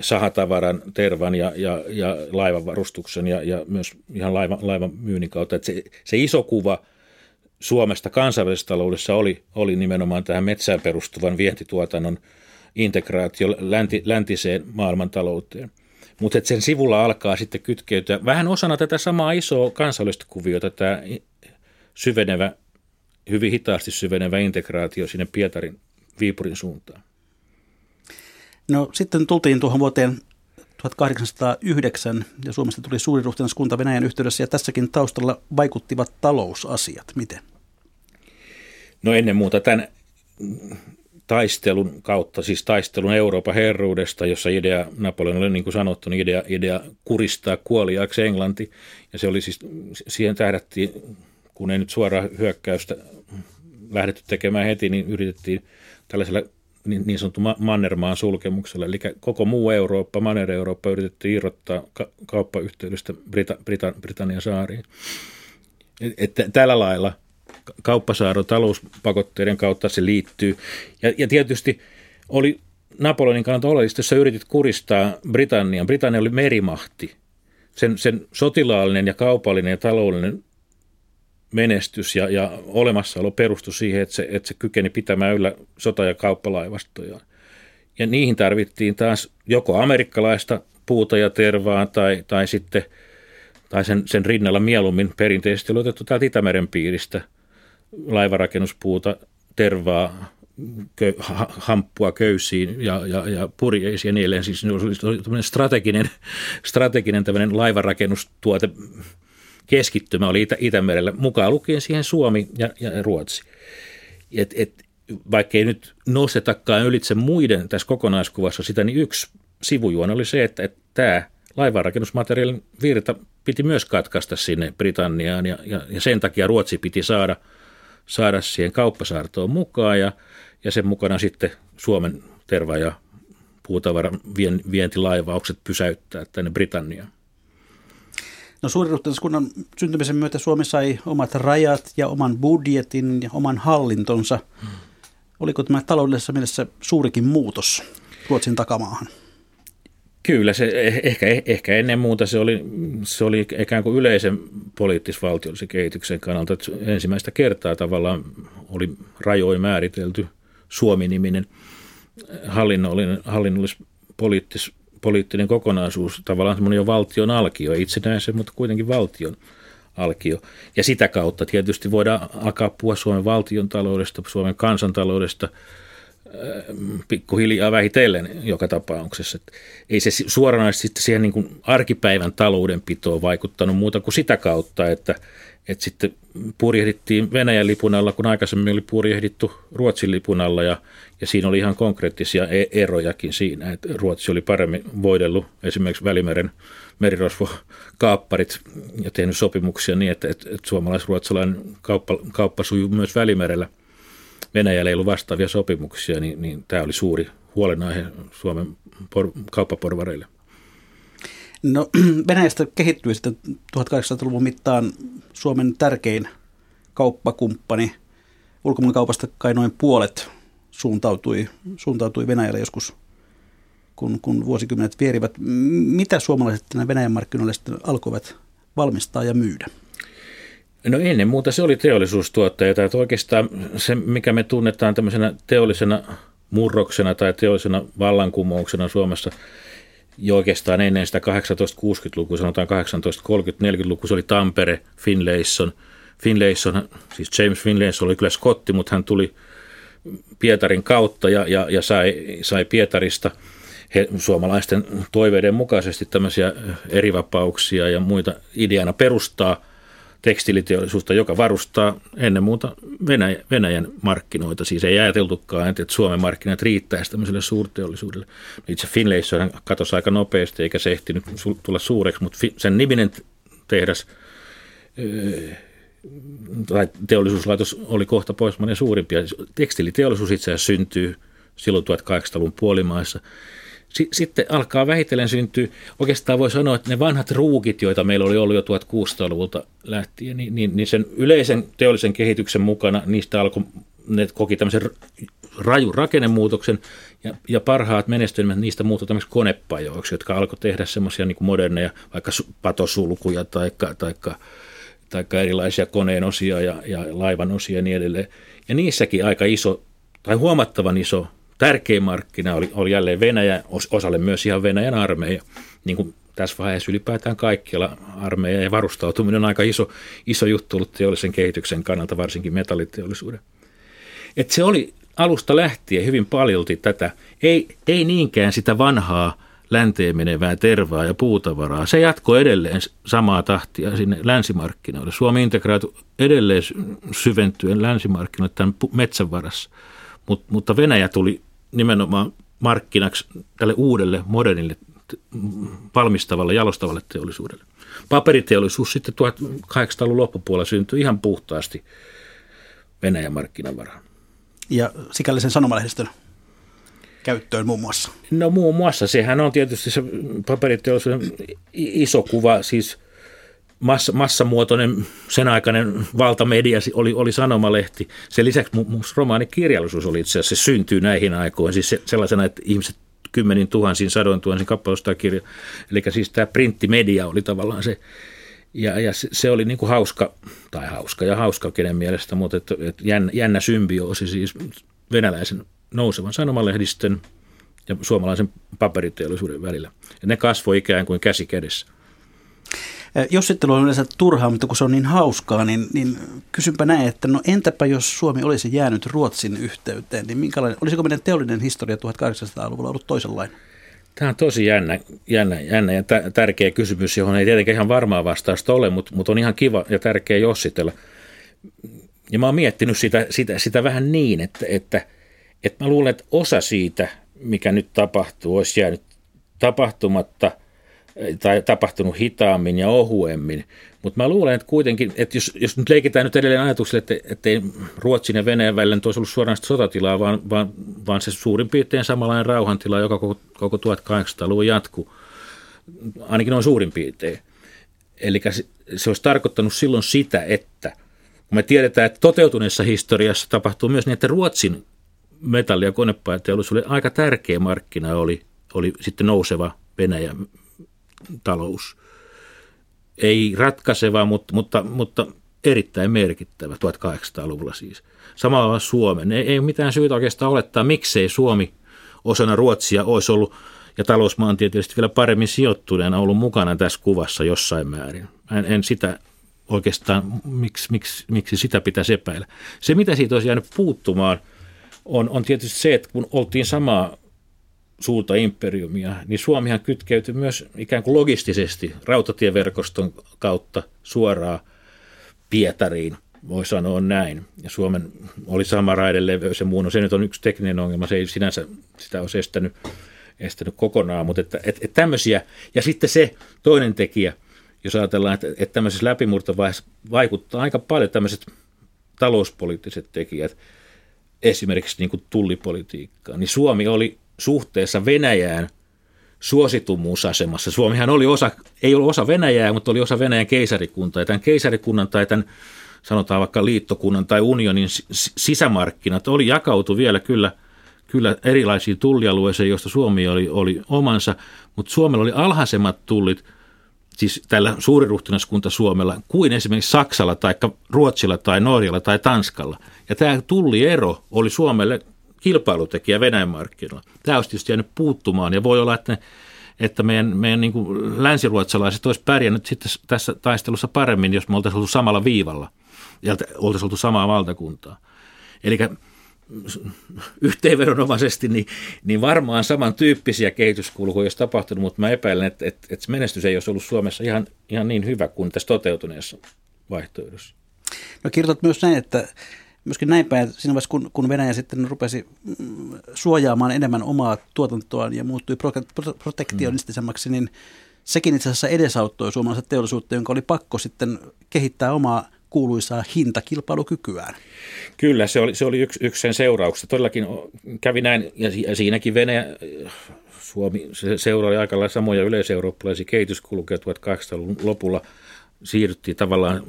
sahatavaran, tervan ja, ja, ja laivan varustuksen ja, ja myös ihan laivan, laivan myynnin kautta. Että se, se iso kuva Suomesta kansainvälisessä taloudessa oli, oli nimenomaan tähän metsään perustuvan vientituotannon – integraatio länti, läntiseen maailmantalouteen. Mutta sen sivulla alkaa sitten kytkeytyä vähän osana tätä samaa isoa kansallista kuviota, tämä syvenevä, hyvin hitaasti syvenevä integraatio sinne Pietarin Viipurin suuntaan. No sitten tultiin tuohon vuoteen 1809 ja Suomesta tuli suuri ruhtinaskunta Venäjän yhteydessä ja tässäkin taustalla vaikuttivat talousasiat. Miten? No ennen muuta tämän taistelun kautta, siis taistelun Euroopan herruudesta, jossa idea, Napoleon oli niin kuin sanottu, niin idea, idea kuristaa kuoliaaksi Englanti. Ja se oli siis, siihen tähdättiin, kun ei nyt suoraan hyökkäystä lähdetty tekemään heti, niin yritettiin tällaisella niin, niin sanottu Mannermaan sulkemuksella. Eli koko muu Eurooppa, Manner-Eurooppa yritettiin irrottaa ka- kauppayhteydestä Brita- Brita- Britannian saariin. Että tällä lailla kauppasaaron talouspakotteiden kautta se liittyy. Ja, ja tietysti oli Napoleonin kannalta oleellista, jos yritit kuristaa Britannian. Britannia oli merimahti. Sen, sen sotilaallinen ja kaupallinen ja taloudellinen menestys ja, ja olemassaolo perustui siihen, että se, että se kykeni pitämään yllä sota- ja kauppalaivastoja. Ja niihin tarvittiin taas joko amerikkalaista puuta ja tervaa tai, tai sitten tai sen, sen rinnalla mieluummin perinteisesti oli otettu täältä Itämeren piiristä laivarakennuspuuta, tervaa, kö, ha, hamppua köysiin ja, ja, ja purjeisiin ja niin edelleen. Siis se oli strateginen, strateginen laivanrakennustuote keskittymä oli Itä- Itämerellä, mukaan lukien siihen Suomi ja, ja Ruotsi. Et, et, vaikka ei nyt nostetakaan ylitse muiden tässä kokonaiskuvassa sitä, niin yksi sivujuone oli se, että, että tämä laivanrakennusmateriaalin virta piti myös katkaista sinne Britanniaan ja, ja, ja sen takia Ruotsi piti saada, saada siihen kauppasaartoon mukaan ja, ja sen mukana sitten Suomen terva- ja puutavaran vientilaivaukset pysäyttää tänne Britanniaan. No suuriruhtinaskunnan syntymisen myötä Suomi sai omat rajat ja oman budjetin ja oman hallintonsa. Hmm. Oliko tämä taloudellisessa mielessä suurikin muutos Ruotsin takamaahan? Kyllä, se eh, ehkä, ehkä ennen muuta se oli, se oli ikään kuin yleisen poliittis-valtiollisen kehityksen kannalta. Että ensimmäistä kertaa tavallaan oli rajoin määritelty Suomi-niminen hallinnollinen, hallinnollis poliittis poliittinen kokonaisuus, tavallaan semmoinen jo valtion alkio, itsenäisen, mutta kuitenkin valtion alkio. Ja sitä kautta tietysti voidaan alkaa puhua Suomen valtion taloudesta, Suomen kansantaloudesta äh, pikkuhiljaa vähitellen joka tapauksessa. Et ei se suoranaisesti sitten siihen niin kuin arkipäivän taloudenpitoon vaikuttanut muuta kuin sitä kautta, että, että sitten purjehdittiin Venäjän lipun alla, kun aikaisemmin oli purjehdittu Ruotsin lipun alla ja, ja siinä oli ihan konkreettisia e- erojakin siinä, että Ruotsi oli paremmin voidellut esimerkiksi Välimeren merirosvokaapparit ja tehnyt sopimuksia niin, että, että, että suomalais-ruotsalainen kauppa, kauppa sujuu myös Välimerellä. Venäjällä ei ollut vastaavia sopimuksia, niin, niin tämä oli suuri huolenaihe Suomen por, kauppaporvareille. No Venäjästä kehittyi sitten 1800-luvun mittaan Suomen tärkein kauppakumppani. Ulkomaankaupasta kai noin puolet suuntautui, suuntautui Venäjälle joskus, kun, kun vuosikymmenet vierivät. Mitä suomalaiset Venäjän markkinoille sitten alkoivat valmistaa ja myydä? No ennen muuta se oli teollisuustuottaja. Että oikeastaan se, mikä me tunnetaan tämmöisenä teollisena murroksena tai teollisena vallankumouksena Suomessa – jo oikeastaan ennen sitä 1860-lukua, sanotaan 1830-40-lukua, se oli Tampere, Finlayson. Finlayson, siis James Finlayson oli kyllä skotti, mutta hän tuli Pietarin kautta ja, ja, ja sai, sai Pietarista he, suomalaisten toiveiden mukaisesti tämmöisiä erivapauksia ja muita ideana perustaa – tekstiiliteollisuutta, joka varustaa ennen muuta Venäjä, Venäjän markkinoita. Siis ei ajateltukaan, että Suomen markkinat riittäisi tämmöiselle suurteollisuudelle. Itse Finlayson katosi aika nopeasti, eikä se ehtinyt tulla suureksi, mutta sen niminen tehdas tai teollisuuslaitos oli kohta Pohjoismaiden suurimpia. Tekstiiliteollisuus itse asiassa syntyy silloin 1800-luvun puolimaissa sitten alkaa vähitellen syntyä, oikeastaan voi sanoa, että ne vanhat ruukit, joita meillä oli ollut jo 1600-luvulta lähtien, niin, niin, niin sen yleisen teollisen kehityksen mukana niistä alkoi, ne koki tämmöisen raju rakennemuutoksen ja, ja parhaat menestymät niistä muuttui tämmöiksi konepajoiksi, jotka alkoi tehdä semmoisia niin moderneja, vaikka patosulkuja tai taikka, taikka erilaisia koneen osia ja, ja laivan osia ja niin edelleen. Ja niissäkin aika iso tai huomattavan iso tärkein markkina oli, oli jälleen Venäjä, osalle myös ihan Venäjän armeija, niin kuin tässä vaiheessa ylipäätään kaikkialla armeija ja varustautuminen on aika iso, iso juttu ollut teollisen kehityksen kannalta, varsinkin metalliteollisuuden. Et se oli alusta lähtien hyvin paljolti tätä, ei, ei niinkään sitä vanhaa länteen menevää tervaa ja puutavaraa. Se jatkoi edelleen samaa tahtia sinne länsimarkkinoille. Suomi integraatu edelleen syventyen länsimarkkinoille tämän metsän varassa, Mut, mutta Venäjä tuli nimenomaan markkinaksi tälle uudelle, modernille, valmistavalle, jalostavalle teollisuudelle. Paperiteollisuus sitten 1800-luvun loppupuolella syntyi ihan puhtaasti Venäjän markkinavaraan. Ja sikällisen sanomalehdistön käyttöön muun muassa? No muun muassa. Sehän on tietysti se paperiteollisuuden iso kuva, siis massa, massamuotoinen sen aikainen valtamedia oli, oli sanomalehti. Sen lisäksi muun muassa romaanikirjallisuus oli itse asiassa, se syntyy näihin aikoihin, siis sellaisena, että ihmiset kymmenin tuhansin, sadoin tuhansin kappaleista kirja. Eli siis tämä printtimedia oli tavallaan se, ja, ja se, se oli niin kuin hauska, tai hauska ja hauska kenen mielestä, mutta että, että jännä, jännä symbioosi siis venäläisen nousevan sanomalehdistön ja suomalaisen paperiteollisuuden välillä. Ja ne kasvoi ikään kuin käsi kädessä. Jossittelu on yleensä turhaa, mutta kun se on niin hauskaa, niin, niin kysynpä näin, että no entäpä jos Suomi olisi jäänyt Ruotsin yhteyteen, niin minkälainen, olisiko meidän teollinen historia 1800-luvulla ollut toisenlainen? Tämä on tosi jännä, jännä, jännä ja tärkeä kysymys, johon ei tietenkään ihan varmaa vastausta ole, mutta, mutta on ihan kiva ja tärkeä jossitella. Ja mä oon miettinyt sitä, sitä, sitä vähän niin, että, että, että mä luulen, että osa siitä, mikä nyt tapahtuu, olisi jäänyt tapahtumatta – tai tapahtunut hitaammin ja ohuemmin. Mutta mä luulen, että kuitenkin, että jos, jos nyt leikitään nyt edelleen ajatukselle, että, että ei Ruotsin ja Venäjän välillä olisi ollut suoraan sotatilaa, vaan, vaan, vaan se suurin piirtein samanlainen rauhantila, joka koko, koko 1800-luvun jatkuu, ainakin noin suurin piirtein. Eli se, se olisi tarkoittanut silloin sitä, että kun me tiedetään, että toteutuneessa historiassa tapahtuu myös niin, että Ruotsin metalli- ja konepajateollisuuden aika tärkeä markkina oli, oli sitten nouseva Venäjä talous. Ei ratkaiseva, mutta, mutta, mutta erittäin merkittävä 1800-luvulla siis. Samalla Suomen. Ei, ei mitään syytä oikeastaan olettaa, miksei Suomi osana Ruotsia olisi ollut ja talousmaantieteellisesti vielä paremmin sijoittuneena ollut mukana tässä kuvassa jossain määrin. En, en sitä oikeastaan, miksi, miksi, miksi sitä pitäisi epäillä. Se, mitä siitä olisi jäänyt puuttumaan, on, on tietysti se, että kun oltiin samaa suurta imperiumia, niin Suomihan kytkeytyi myös ikään kuin logistisesti rautatieverkoston kautta suoraan Pietariin, voi sanoa näin. Ja Suomen oli sama raideleveys ja muun. No se nyt on yksi tekninen ongelma, se ei sinänsä sitä olisi estänyt, estänyt kokonaan, mutta että, että, että tämmöisiä. Ja sitten se toinen tekijä, jos ajatellaan, että, että tämmöisessä läpimurtovaiheessa vaikuttaa aika paljon tämmöiset talouspoliittiset tekijät, esimerkiksi niin kuin niin Suomi oli suhteessa Venäjään suositummuusasemassa. Suomihan oli osa, ei ollut osa Venäjää, mutta oli osa Venäjän keisarikuntaa. Ja tämän keisarikunnan tai tämän sanotaan vaikka liittokunnan tai unionin sisämarkkinat oli jakautu vielä kyllä, kyllä erilaisiin tullialueisiin, joista Suomi oli, oli omansa, mutta Suomella oli alhaisemmat tullit, siis tällä suuriruhtinaskunta Suomella, kuin esimerkiksi Saksalla tai Ruotsilla tai Norjalla tai Tanskalla. Ja tämä tulliero oli Suomelle kilpailutekijä Venäjän markkinoilla. Tämä olisi tietysti jäänyt puuttumaan ja voi olla, että, ne, että meidän, meidän niin kuin länsiruotsalaiset olisi pärjännyt sitten tässä taistelussa paremmin, jos me oltaisiin oltu samalla viivalla ja oltaisiin oltu samaa valtakuntaa. Eli yhteenvedonomaisesti, niin, niin varmaan samantyyppisiä kehityskulkuja olisi tapahtunut, mutta mä epäilen, että, että, että menestys ei olisi ollut Suomessa ihan, ihan niin hyvä kuin tässä toteutuneessa vaihtoehdossa. No kirjoitat myös näin, että myöskin näin päin, siinä vaiheessa kun, kun Venäjä sitten rupesi mm, suojaamaan enemmän omaa tuotantoaan ja muuttui protektionistisemmaksi, niin sekin itse asiassa edesauttoi suomalaista teollisuutta, jonka oli pakko sitten kehittää omaa kuuluisaa hintakilpailukykyään. Kyllä, se oli, se oli yksi, yksi sen seurauksista. Todellakin kävi näin, ja siinäkin Venäjä, Suomi se seuraali aika lailla samoja yleiseurooppalaisia kehityskulkuja 1800-luvun lopulla. Siirryttiin tavallaan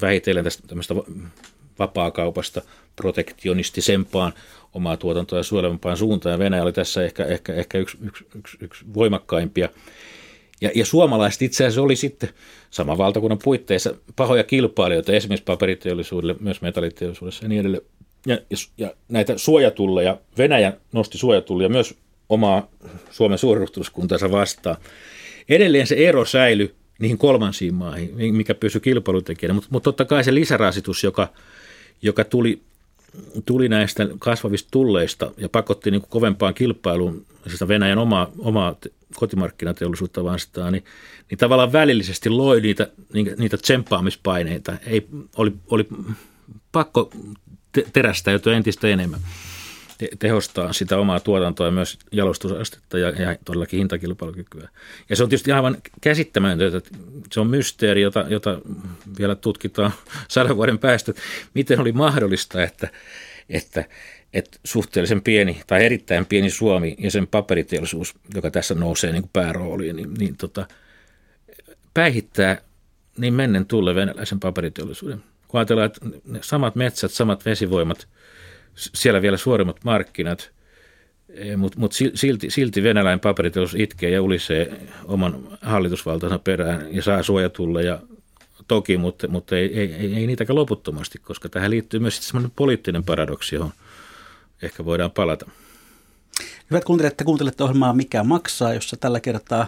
vähitellen tästä tämmöistä vapaakaupasta protektionistisempaan omaa tuotantoa suojelevampaan suuntaan. Venäjä oli tässä ehkä, ehkä, ehkä yksi, yksi, yksi, yksi voimakkaimpia. Ja, ja suomalaiset itse asiassa oli sitten saman valtakunnan puitteissa pahoja kilpailijoita esimerkiksi paperiteollisuudelle, myös metalliteollisuudessa ja niin edelleen. ja, ja näitä suojatulleja, Venäjä nosti suojatulleja myös omaa Suomen suurruhtuluskuntansa vastaan. Edelleen se ero säilyi niihin kolmansiin maihin, mikä pysyi kilpailutekijänä, mutta, mutta totta kai se lisärasitus, joka, joka tuli, tuli näistä kasvavista tulleista ja pakotti niin kuin kovempaan kilpailuun siis Venäjän omaa, omaa kotimarkkinateollisuutta vastaan, niin, niin tavallaan välillisesti loi niitä, niitä tsemppaamispaineita. Ei, oli, oli pakko terästä jo entistä enemmän tehostaa sitä omaa tuotantoa ja myös jalostusastetta ja, ja todellakin hintakilpailukykyä. Ja se on tietysti aivan käsittämätöntä, että se on mysteeri, jota, jota vielä tutkitaan sadan vuoden päästä, miten oli mahdollista, että, että, että suhteellisen pieni tai erittäin pieni Suomi ja sen paperiteollisuus, joka tässä nousee niin kuin päärooliin, niin, niin tota, päihittää niin mennen tulle venäläisen paperiteollisuuden. Kun ajatellaan, että samat metsät, samat vesivoimat, siellä vielä suoremmat markkinat, mutta mut silti, silti venäläinen paperiteollisuus itkee ja ulisee oman hallitusvaltansa perään ja saa suojatulle ja toki, mutta, mutta ei, ei, ei, ei niitäkään loputtomasti, koska tähän liittyy myös semmoinen poliittinen paradoksi, johon ehkä voidaan palata. Hyvät kuuntelijat, te kuuntelette ohjelmaa Mikä maksaa, jossa tällä kertaa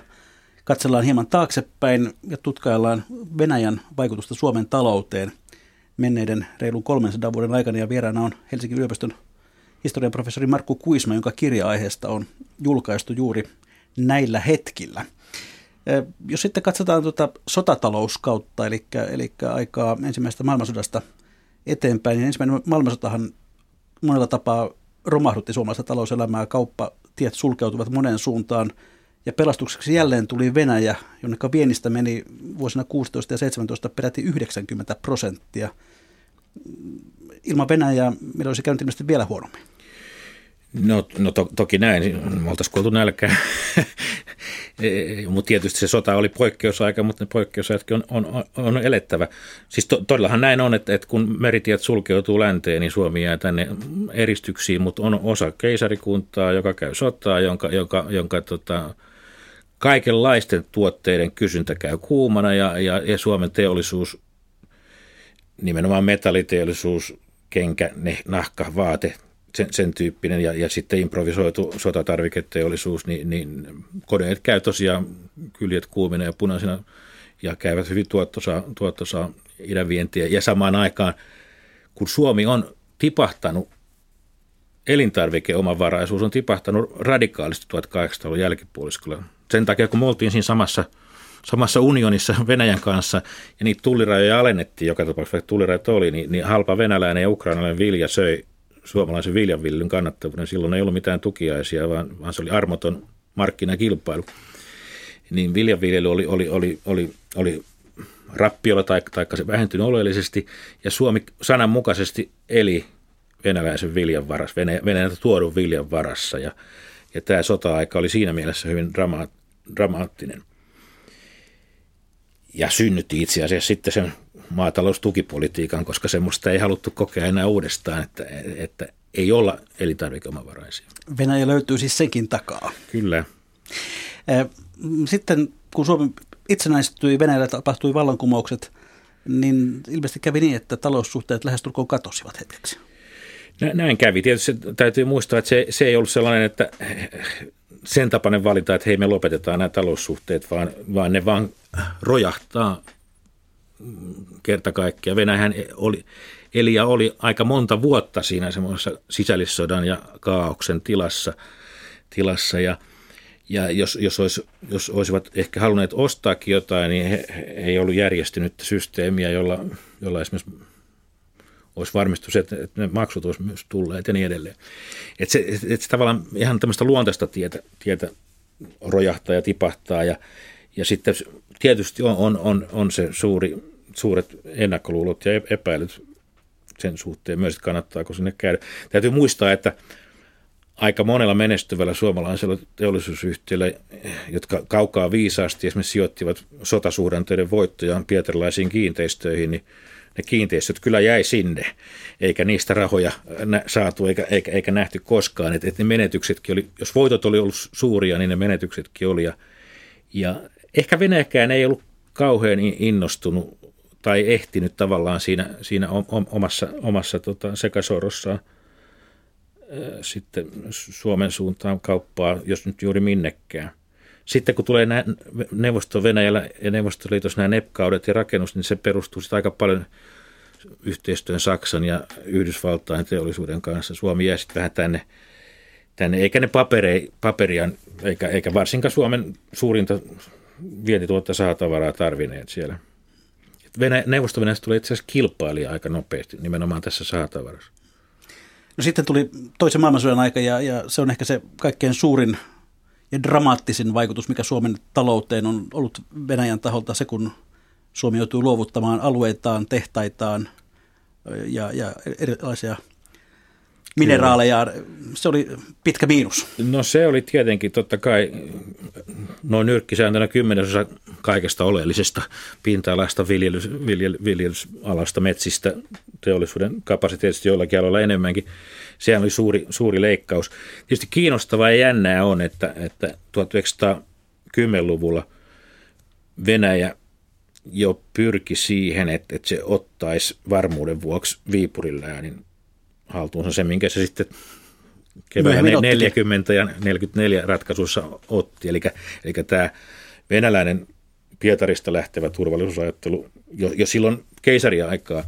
katsellaan hieman taaksepäin ja tutkaillaan Venäjän vaikutusta Suomen talouteen – menneiden reilun 300 vuoden aikana ja vieraana on Helsingin yliopiston historian professori Markku Kuisma, jonka kirja-aiheesta on julkaistu juuri näillä hetkillä. Jos sitten katsotaan tuota sotatalouskautta, eli, eli aikaa ensimmäisestä maailmansodasta eteenpäin, niin ensimmäinen maailmansotahan monella tapaa romahdutti suomalaista talouselämää, kauppatiet sulkeutuvat moneen suuntaan, ja pelastukseksi jälleen tuli Venäjä, jonne viennistä meni vuosina 16 ja 17 peräti 90 prosenttia. Ilman Venäjää meillä olisi käynyt ilmeisesti vielä huonommin. No, no to, toki näin, me oltaisiin kuoltu nälkää. mutta tietysti se sota oli poikkeusaika, mutta ne poikkeusajatkin on, on, on elettävä. Siis to, todellahan näin on, että, että kun meritiet sulkeutuu länteen, niin Suomi jää tänne eristyksiin, mutta on osa keisarikuntaa, joka käy sotaa, jonka, jonka, jonka tota, kaikenlaisten tuotteiden kysyntä käy kuumana ja, ja, ja Suomen teollisuus, nimenomaan metalliteollisuus, kenkä, ne, nahka, vaate, sen, sen tyyppinen ja, ja sitten improvisoitu sotatarviketeollisuus, niin, niin koneet käy tosiaan kyljet kuumina ja punaisina ja käyvät hyvin tuottosaa, tuottosaa idänvientiä. Ja samaan aikaan, kun Suomi on tipahtanut elintarvikeomavaraisuus on tipahtanut radikaalisti 1800-luvun jälkipuoliskolla sen takia, kun me oltiin siinä samassa, samassa unionissa Venäjän kanssa ja niitä tullirajoja alennettiin joka tapauksessa, vaikka tullirajat oli, niin, niin halpa venäläinen ja ukrainalainen vilja söi suomalaisen viljanvillyn kannattavuuden. Silloin ei ollut mitään tukiaisia, vaan, vaan se oli armoton markkinakilpailu. Niin viljanviljely oli, oli, oli, oli, oli rappiolla tai, tai se vähentynyt oleellisesti, ja Suomi sananmukaisesti eli venäläisen viljan varassa, Venäjältä tuodun viljan varassa, ja, ja tämä sota-aika oli siinä mielessä hyvin drama, dramaattinen. Ja synnytti itse asiassa sitten sen maataloustukipolitiikan, koska semmoista ei haluttu kokea enää uudestaan, että, että ei olla elintarvikeomavaraisia. Venäjä löytyy siis senkin takaa. Kyllä. Sitten kun Suomi itsenäistyi, Venäjällä tapahtui vallankumoukset, niin ilmeisesti kävi niin, että taloussuhteet lähestulkoon katosivat hetkeksi. Näin kävi. Tietysti täytyy muistaa, että se, se ei ollut sellainen, että sen tapainen valinta, että hei me lopetetaan nämä taloussuhteet, vaan, vaan ne vaan rojahtaa kerta kaikkiaan. Venäjähän oli, eli ja oli aika monta vuotta siinä semmoisessa sisällissodan ja kaauksen tilassa, tilassa ja, ja jos, jos, olisi, jos olisivat ehkä halunneet ostaakin jotain, niin he, he ei ollut järjestynyt systeemiä, jolla, jolla esimerkiksi olisi varmistus, että, että ne maksut olisi myös tulleet ja niin edelleen. Että se, että se tavallaan ihan tämmöistä luontaista tietä, tietä rojahtaa ja tipahtaa ja, ja sitten tietysti on, on, on, on se suuri, suuret ennakkoluulot ja epäilyt sen suhteen myös, että kannattaako sinne käydä. Täytyy muistaa, että aika monella menestyvällä suomalaisella teollisuusyhtiöllä, jotka kaukaa viisaasti esimerkiksi sijoittivat sotasuhdanteiden voittojaan pietarilaisiin kiinteistöihin, niin – ne kiinteistöt kyllä jäi sinne, eikä niistä rahoja saatu eikä, eikä, eikä nähty koskaan. Että et ne menetyksetkin oli, jos voitot oli ollut suuria, niin ne menetyksetkin oli. Ja, ja ehkä Venäjäkään ei ollut kauhean innostunut tai ehtinyt tavallaan siinä, siinä omassa, omassa tota, sekasorossaan sitten Suomen suuntaan kauppaa, jos nyt juuri minnekään. Sitten kun tulee neuvosto Venäjällä ja Neuvostoliitossa nämä nepkaudet ja rakennus, niin se perustuu aika paljon yhteistyön Saksan ja Yhdysvaltain teollisuuden kanssa. Suomi jää sitten vähän tänne, tänne eikä ne papere, paperia, eikä, eikä varsinkaan Suomen suurinta vientituotta saatavaraa tarvineet siellä. Venä, neuvosto tulee itse asiassa kilpailija aika nopeasti nimenomaan tässä saatavarassa. No sitten tuli toisen maailmansodan aika ja, ja se on ehkä se kaikkein suurin ja dramaattisin vaikutus, mikä Suomen talouteen on ollut Venäjän taholta se, kun Suomi joutui luovuttamaan alueitaan, tehtaitaan ja, ja erilaisia mineraaleja. Se oli pitkä miinus. No se oli tietenkin totta kai noin nyrkkisääntönä kymmenesosa kaikesta oleellisesta pinta-alasta, viljelys, viljel, viljelysalasta, metsistä, teollisuuden kapasiteetista joillakin aloilla enemmänkin. Sehän oli suuri, suuri leikkaus. Tietysti kiinnostavaa ja jännää on, että, että 1910-luvulla Venäjä jo pyrki siihen, että, että se ottaisi varmuuden vuoksi Viipurin läänin haltuunsa se, minkä se sitten kevään 40 ja 44 ratkaisussa otti. Eli, eli tämä venäläinen Pietarista lähtevä turvallisuusajattelu jo, jo silloin keisariaikaa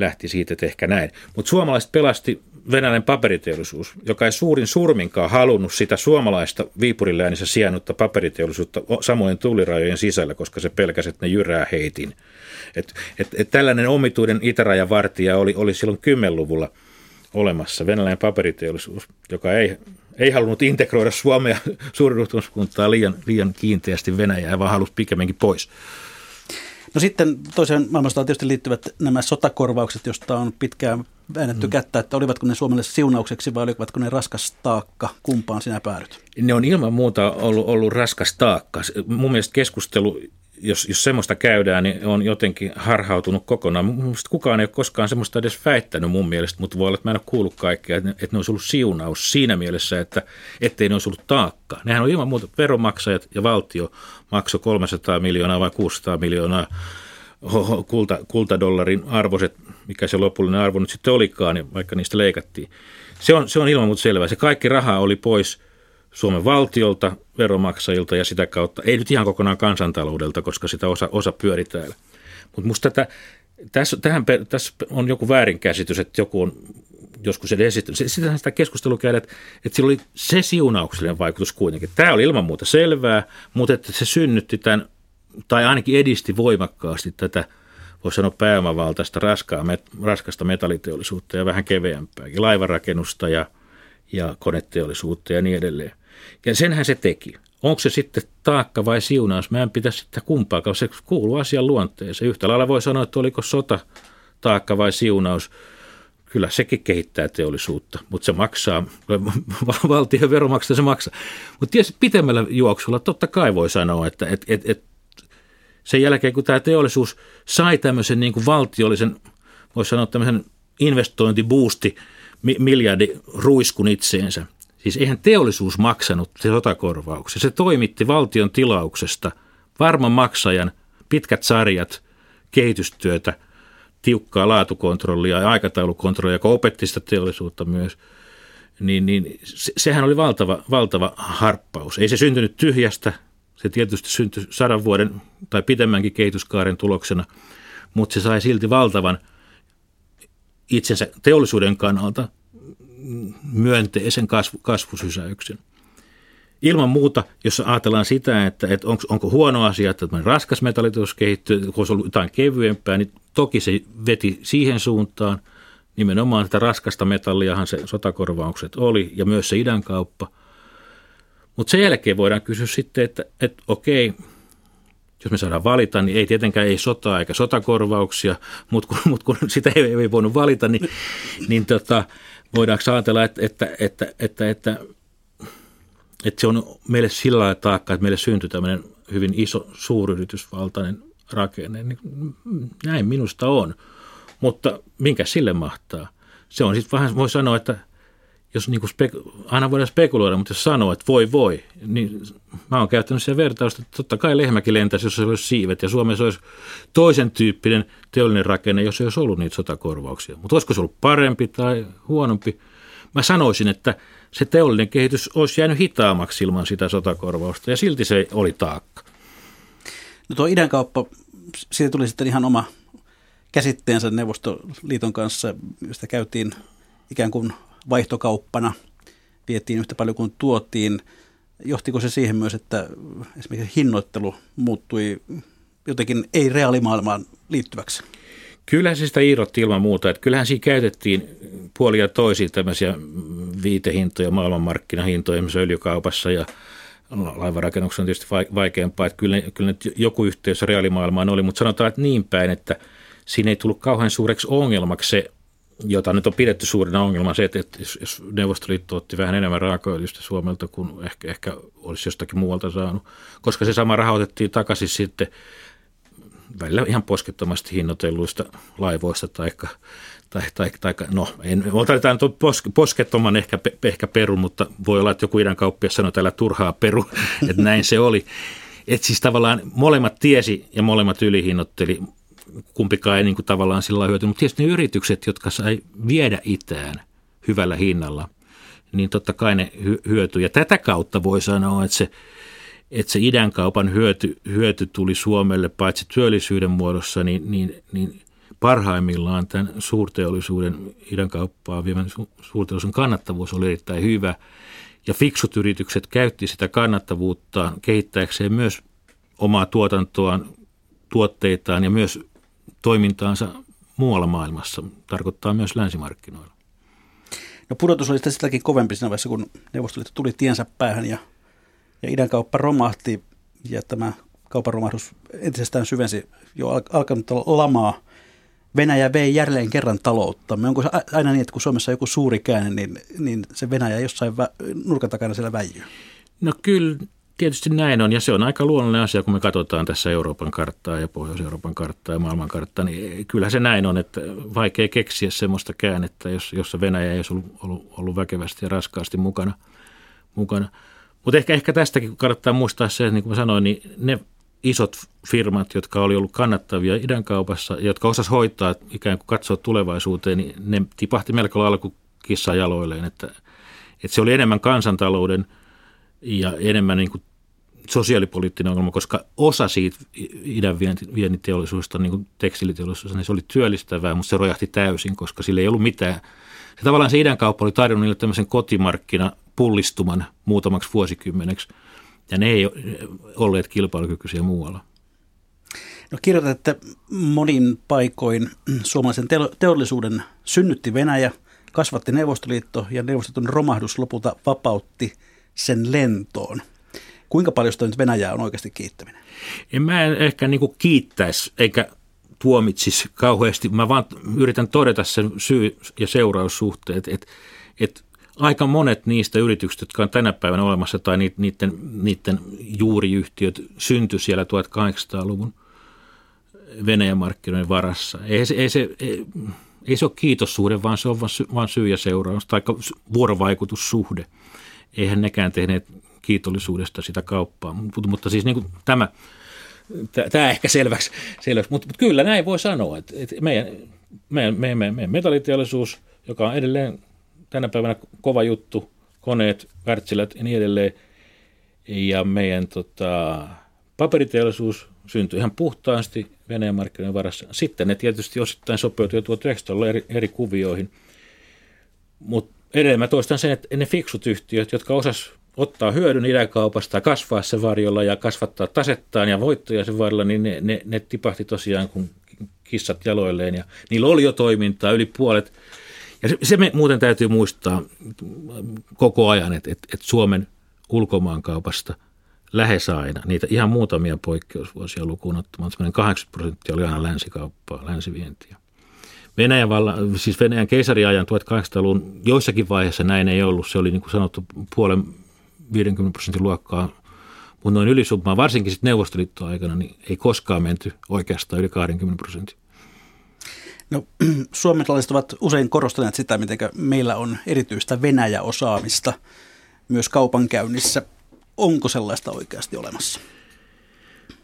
lähti siitä, että ehkä näin. Mutta suomalaiset pelasti venäläinen paperiteollisuus, joka ei suurin surminkaan halunnut sitä suomalaista Viipurin läänissä sijainnutta paperiteollisuutta samoin tullirajojen sisällä, koska se pelkäsi, että ne jyrää heitin. Et, et, et tällainen omituinen itärajan vartija oli, oli silloin 10-luvulla – olemassa. Venäläinen paperiteollisuus, joka ei, ei halunnut integroida Suomea suurruhtumuskuntaa liian, liian kiinteästi Venäjää, vaan halusi pikemminkin pois. No sitten toiseen maailmansotaan tietysti liittyvät nämä sotakorvaukset, joista on pitkään väännetty mm. kättä, että olivatko ne Suomelle siunaukseksi vai olivatko ne raskas taakka, kumpaan sinä päädyt? Ne on ilman muuta ollut, ollut raskas taakka. Mun mielestä keskustelu jos, jos semmoista käydään, niin on jotenkin harhautunut kokonaan. Mielestäni kukaan ei ole koskaan semmoista edes väittänyt mun mielestä, mutta voi olla, että mä en ole kuullut kaikkea, että ne, että ne olisi ollut siunaus siinä mielessä, että ettei ne olisi ollut taakka. Nehän on ilman muuta veronmaksajat ja valtio maksoi 300 miljoonaa vai 600 miljoonaa kulta, kultadollarin arvoiset, mikä se lopullinen arvo nyt sitten olikaan, niin vaikka niistä leikattiin. Se on, se on ilman muuta selvää. Se kaikki raha oli pois – Suomen valtiolta, veromaksajilta ja sitä kautta, ei nyt ihan kokonaan kansantaloudelta, koska sitä osa, osa pyöri täällä. Mutta minusta tässä, tässä on joku väärinkäsitys, että joku on joskus sen esittänyt. Sitähän sitä keskustelua käydään, että, että sillä oli se siunauksellinen vaikutus kuitenkin. Tämä oli ilman muuta selvää, mutta että se synnytti tämän, tai ainakin edisti voimakkaasti tätä, voisi sanoa pääomavaltaista raskaa, raskasta metalliteollisuutta ja vähän keveämpääkin, laivarakennusta ja, ja koneteollisuutta ja niin edelleen. Ja senhän se teki. Onko se sitten taakka vai siunaus? Mä en pitäisi sitä kumpaakaan. Se kuuluu asian luonteeseen. Yhtä lailla voi sanoa, että oliko sota taakka vai siunaus. Kyllä sekin kehittää teollisuutta, mutta se maksaa, valtion veromaksaja se maksaa. Mutta tietysti pitemmällä juoksulla totta kai voi sanoa, että et, et, et sen jälkeen kun tämä teollisuus sai tämmöisen niin kuin valtiollisen, voisi sanoa tämmöisen investointibuusti, miljardi ruiskun itseensä – Siis eihän teollisuus maksanut sotakorvauksia. Se toimitti valtion tilauksesta varman maksajan pitkät sarjat kehitystyötä, tiukkaa laatukontrollia ja aikataulukontrollia, joka opetti sitä teollisuutta myös. Niin, niin se, sehän oli valtava, valtava harppaus. Ei se syntynyt tyhjästä, se tietysti syntyi sadan vuoden tai pitemmänkin kehityskaaren tuloksena, mutta se sai silti valtavan itsensä teollisuuden kannalta myönteisen kasvu, kasvusysäyksen. Ilman muuta, jos ajatellaan sitä, että, että onko, onko huono asia, että raskas metalliteollisuus kehittyy, kun olisi ollut jotain kevyempää, niin toki se veti siihen suuntaan. Nimenomaan tätä raskasta metalliahan se sotakorvaukset oli ja myös se idänkauppa. Mutta sen jälkeen voidaan kysyä sitten, että, että okei, jos me saadaan valita, niin ei tietenkään ei sotaa eikä sotakorvauksia, mutta kun, mut kun sitä ei, ei voinut valita, niin, niin tota, voidaanko ajatella, että, että, että, että, että, että se on meille sillä lailla taakka, että meille syntyy tämmöinen hyvin iso suuryritysvaltainen rakenne. Niin näin minusta on. Mutta minkä sille mahtaa? Se on sitten vähän, voi sanoa, että jos niin kuin spek- aina voidaan spekuloida, mutta jos sanoo, että voi voi, niin mä oon käyttänyt sen vertausta, että totta kai lehmäkin lentäisi, jos se olisi siivet, ja Suomessa olisi toisen tyyppinen teollinen rakenne, jos ei olisi ollut niitä sotakorvauksia. Mutta olisiko se ollut parempi tai huonompi? Mä sanoisin, että se teollinen kehitys olisi jäänyt hitaammaksi ilman sitä sotakorvausta, ja silti se oli taakka. No tuo idänkauppa, siitä tuli sitten ihan oma käsitteensä Neuvostoliiton kanssa, josta käytiin ikään kuin vaihtokauppana, vietiin yhtä paljon kuin tuotiin. Johtiko se siihen myös, että esimerkiksi hinnoittelu muuttui jotenkin ei reaalimaailmaan liittyväksi? Kyllähän se sitä irrotti ilman muuta. Että kyllähän siinä käytettiin puolia toisiin tämmöisiä viitehintoja, maailmanmarkkinahintoja, esimerkiksi öljykaupassa ja laivarakennuksessa on tietysti vaikeampaa, että kyllä, kyllä joku yhteys reaalimaailmaan oli, mutta sanotaan, että niin päin, että siinä ei tullut kauhean suureksi ongelmaksi se, jota nyt on pidetty suurena ongelma, se, että jos Neuvostoliitto otti vähän enemmän raakaöljystä Suomelta kuin ehkä, ehkä olisi jostakin muualta saanut, koska se sama rahoitettiin takaisin sitten välillä ihan poskettomasti hinnoitelluista laivoista tai tai, tai, tai no, en, otetaan tuon pos, poskettoman ehkä, ehkä peru, mutta voi olla, että joku idän kauppias sanoi täällä turhaa peru, että näin se oli. Että siis tavallaan molemmat tiesi ja molemmat ylihinnoitteli, kumpikaan ei niin kuin tavallaan sillä hyötynyt. Mutta tietysti ne yritykset, jotka sai viedä itään hyvällä hinnalla, niin totta kai ne hyötyy. Ja tätä kautta voi sanoa, että se, että se idän kaupan hyöty, hyöty tuli Suomelle paitsi työllisyyden muodossa, niin, niin, niin parhaimmillaan tämän suurteollisuuden idän kauppaa vievän suurteollisuuden kannattavuus oli erittäin hyvä. Ja fiksut yritykset käytti sitä kannattavuutta kehittääkseen myös omaa tuotantoaan, tuotteitaan ja myös toimintaansa muualla maailmassa, tarkoittaa myös länsimarkkinoilla. No pudotus oli sitäkin kovempi siinä vaiheessa, kun Neuvostoliitto tuli tiensä päähän ja, ja idän kauppa romahti ja tämä kaupan romahdus entisestään syvensi jo alkanut lamaa. Venäjä vei jälleen kerran taloutta. Me onko aina niin, että kun Suomessa on joku suuri käänne, niin, niin se Venäjä jossain vä, nurkan takana siellä väijyy? No kyllä Tietysti näin on, ja se on aika luonnollinen asia, kun me katsotaan tässä Euroopan karttaa ja Pohjois-Euroopan karttaa ja maailman karttaa, niin kyllä se näin on, että vaikea keksiä semmoista käännettä, jossa Venäjä ei olisi ollut, ollut, ollut väkevästi ja raskaasti mukana. mukana. Mutta ehkä, ehkä tästäkin kannattaa muistaa se, että niin kuin mä sanoin, niin ne isot firmat, jotka oli ollut kannattavia idän kaupassa, jotka osas hoitaa, ikään kuin katsoa tulevaisuuteen, niin ne tipahti melko lailla kuin kissa jaloilleen, että, että se oli enemmän kansantalouden ja enemmän niin kuin sosiaalipoliittinen ongelma, koska osa siitä idän vientiteollisuudesta, niin kuin tekstiiliteollisuudesta, niin se oli työllistävää, mutta se rojahti täysin, koska sillä ei ollut mitään. Ja tavallaan se idän kauppa oli tarjonnut niille tämmöisen kotimarkkina pullistuman muutamaksi vuosikymmeneksi, ja ne ei olleet kilpailukykyisiä muualla. No kirjoitat, että monin paikoin suomalaisen teollisuuden synnytti Venäjä, kasvatti Neuvostoliitto ja Neuvostoliiton romahdus lopulta vapautti sen lentoon. Kuinka paljon sitä nyt Venäjää on oikeasti kiittäminen? En mä ehkä niin kuin kiittäisi eikä tuomitsisi kauheasti. Mä vaan yritän todeta sen syy- ja seuraussuhteet, että, että aika monet niistä yrityksistä, jotka on tänä päivänä olemassa, tai niiden, niiden juuriyhtiöt syntyi siellä 1800-luvun Venäjän markkinoiden varassa. Ei se, ei se, ei, ei se ole kiitossuhde, vaan se on vain syy ja seuraus, tai vuorovaikutussuhde. Eihän nekään tehneet kiitollisuudesta sitä kauppaa. Mutta, mutta siis niin kuin tämä, tämä ehkä selväksi, selväksi. Mutta, mutta kyllä näin voi sanoa, että, että meidän, meidän, meidän, meidän metalliteollisuus, joka on edelleen tänä päivänä kova juttu, koneet, värtsilät ja niin edelleen, ja meidän tota, paperiteollisuus syntyi ihan puhtaasti Venäjän markkinoiden varassa. Sitten ne tietysti osittain sopeutui 1900 eri, eri kuvioihin, mutta edelleen mä toistan sen, että ne fiksut yhtiöt, jotka osas ottaa hyödyn idäkaupasta ja kasvaa sen varjolla ja kasvattaa tasettaan ja voittoja sen varjolla, niin ne, ne, ne tipahti tosiaan kuin kissat jaloilleen ja niillä oli jo toimintaa yli puolet. Ja se, se me muuten täytyy muistaa koko ajan, että, että, että Suomen ulkomaankaupasta lähes aina, niitä ihan muutamia poikkeusvuosia lukuun ottamaan, 80 prosenttia oli aina länsikauppaa, länsivientiä. Venäjän, valla, siis Venäjän keisariajan 1800-luvun joissakin vaiheissa näin ei ollut. Se oli niin kuin sanottu puolen 50 prosentin luokkaa, mutta noin ylisummaa, varsinkin sitten Neuvostoliittoaikana, niin ei koskaan menty oikeastaan yli 20 prosentin. No, suomalaiset ovat usein korostaneet sitä, miten meillä on erityistä Venäjä-osaamista myös kaupankäynnissä. Onko sellaista oikeasti olemassa?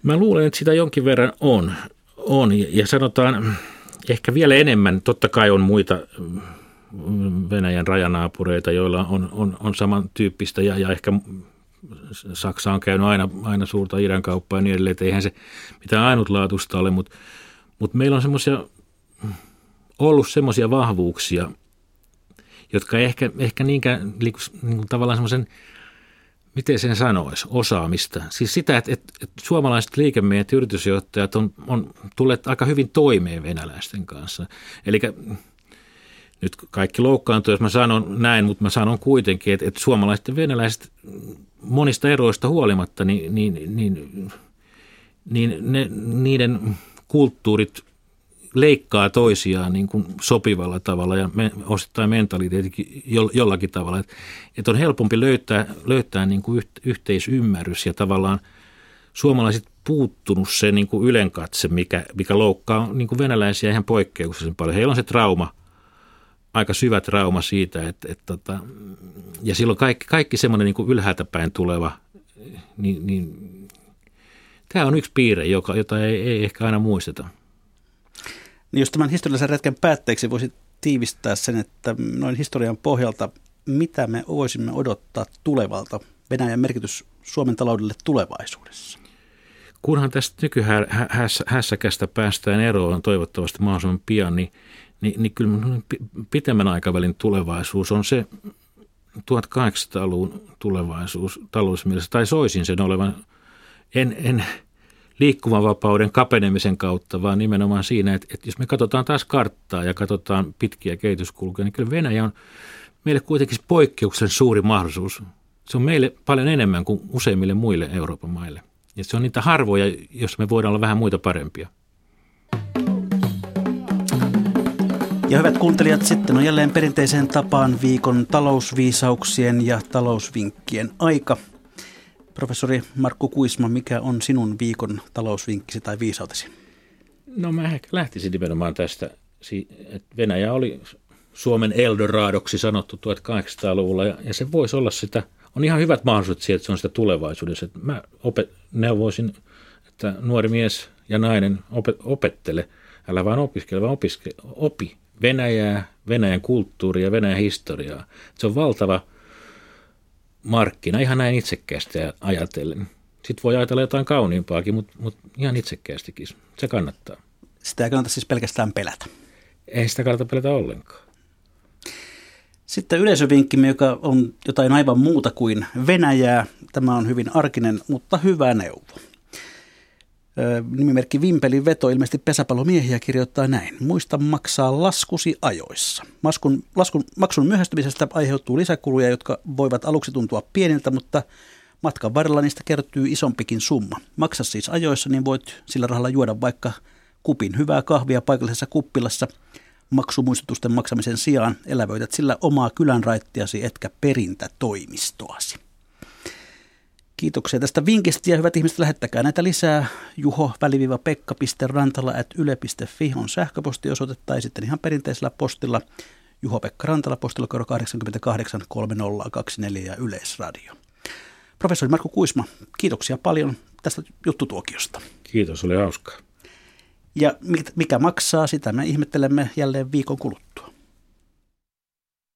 Mä luulen, että sitä jonkin verran on. on. Ja sanotaan ehkä vielä enemmän, totta kai on muita Venäjän rajanaapureita, joilla on, on, on samantyyppistä ja, ja ehkä Saksa on käynyt aina, aina suurta idän kauppaa ja niin edelleen, että eihän se mitään ainutlaatuista ole, mutta, mutta meillä on semmoisia ollut semmoisia vahvuuksia, jotka ehkä, ehkä niinkään niin kuin tavallaan semmoisen, miten sen sanoisi, osaamista. Siis sitä, että, että, että suomalaiset liikemiehet ja yritysjohtajat on, on tulleet aika hyvin toimeen venäläisten kanssa. Eli nyt kaikki loukkaantuu, jos mä sanon näin, mutta mä sanon kuitenkin, että, että suomalaiset ja venäläiset monista eroista huolimatta, niin, niin, niin, niin ne, niiden kulttuurit leikkaa toisiaan niin kuin sopivalla tavalla ja me, osittain mentaliteetikin jollakin tavalla. Että et on helpompi löytää, löytää niin kuin yhteisymmärrys ja tavallaan suomalaiset puuttunut se niin kuin ylenkatse, mikä, mikä loukkaa niin kuin venäläisiä ihan poikkeuksellisen paljon. Heillä on se trauma, aika syvä trauma siitä, että, että, tota, ja silloin kaikki, kaikki semmoinen niin kuin ylhäältä päin tuleva, niin, niin tämä on yksi piirre, joka, jota ei, ei ehkä aina muisteta. Niin jos tämän historiallisen retken päätteeksi voisi tiivistää sen, että noin historian pohjalta, mitä me voisimme odottaa tulevalta Venäjän merkitys Suomen taloudelle tulevaisuudessa? Kunhan tästä nykyhässäkästä päästään eroon toivottavasti mahdollisimman pian, niin, niin, niin kyllä pitemmän aikavälin tulevaisuus on se 1800-luvun tulevaisuus talousmielessä, tai soisin sen olevan. En, en, liikkumavapauden kapenemisen kautta, vaan nimenomaan siinä, että, että jos me katsotaan taas karttaa ja katsotaan pitkiä kehityskulkuja, niin kyllä Venäjä on meille kuitenkin poikkeuksen suuri mahdollisuus. Se on meille paljon enemmän kuin useimmille muille Euroopan maille. Ja se on niitä harvoja, jos me voidaan olla vähän muita parempia. Ja hyvät kuuntelijat, sitten on jälleen perinteiseen tapaan viikon talousviisauksien ja talousvinkkien aika – Professori Markku Kuisma, mikä on sinun viikon talousvinkkisi tai viisautesi? No mä lähtisin nimenomaan tästä, että Venäjä oli Suomen Eldoradoksi sanottu 1800-luvulla ja, ja se voisi olla sitä, on ihan hyvät mahdollisuudet siihen, että se on sitä tulevaisuudessa. Mä opet, neuvoisin, että nuori mies ja nainen opet, opettele, älä vain opiskele, vaan opiske, opi Venäjää, Venäjän kulttuuria, Venäjän historiaa. Se on valtava – markkina ihan näin itsekkäästi ajatellen. Sitten voi ajatella jotain kauniimpaakin, mutta, mutta ihan itsekkäästikin. Se kannattaa. Sitä ei kannata siis pelkästään pelätä. Ei sitä kannata pelätä ollenkaan. Sitten yleisövinkkimme, joka on jotain aivan muuta kuin Venäjää. Tämä on hyvin arkinen, mutta hyvä neuvo. Nimimerkki Vimpelin veto ilmeisesti pesäpallomiehiä kirjoittaa näin. Muista maksaa laskusi ajoissa. Maskun, laskun, maksun myöhästymisestä aiheutuu lisäkuluja, jotka voivat aluksi tuntua pieniltä, mutta matkan varrella niistä kertyy isompikin summa. Maksa siis ajoissa, niin voit sillä rahalla juoda vaikka kupin hyvää kahvia paikallisessa kuppilassa. Maksumuistutusten maksamisen sijaan elävöität sillä omaa kylänraittiasi etkä perintätoimistoasi. Kiitoksia tästä vinkistä ja hyvät ihmiset, lähettäkää näitä lisää. juho-pekka.rantala.yle.fi on sähköpostiosoite tai sitten ihan perinteisellä postilla Juho-Pekka Rantala, postilokero 88 3024 ja Yleisradio. Professori Markku Kuisma, kiitoksia paljon tästä juttutuokiosta. Kiitos, oli hauskaa. Ja mikä maksaa, sitä me ihmettelemme jälleen viikon kuluttua.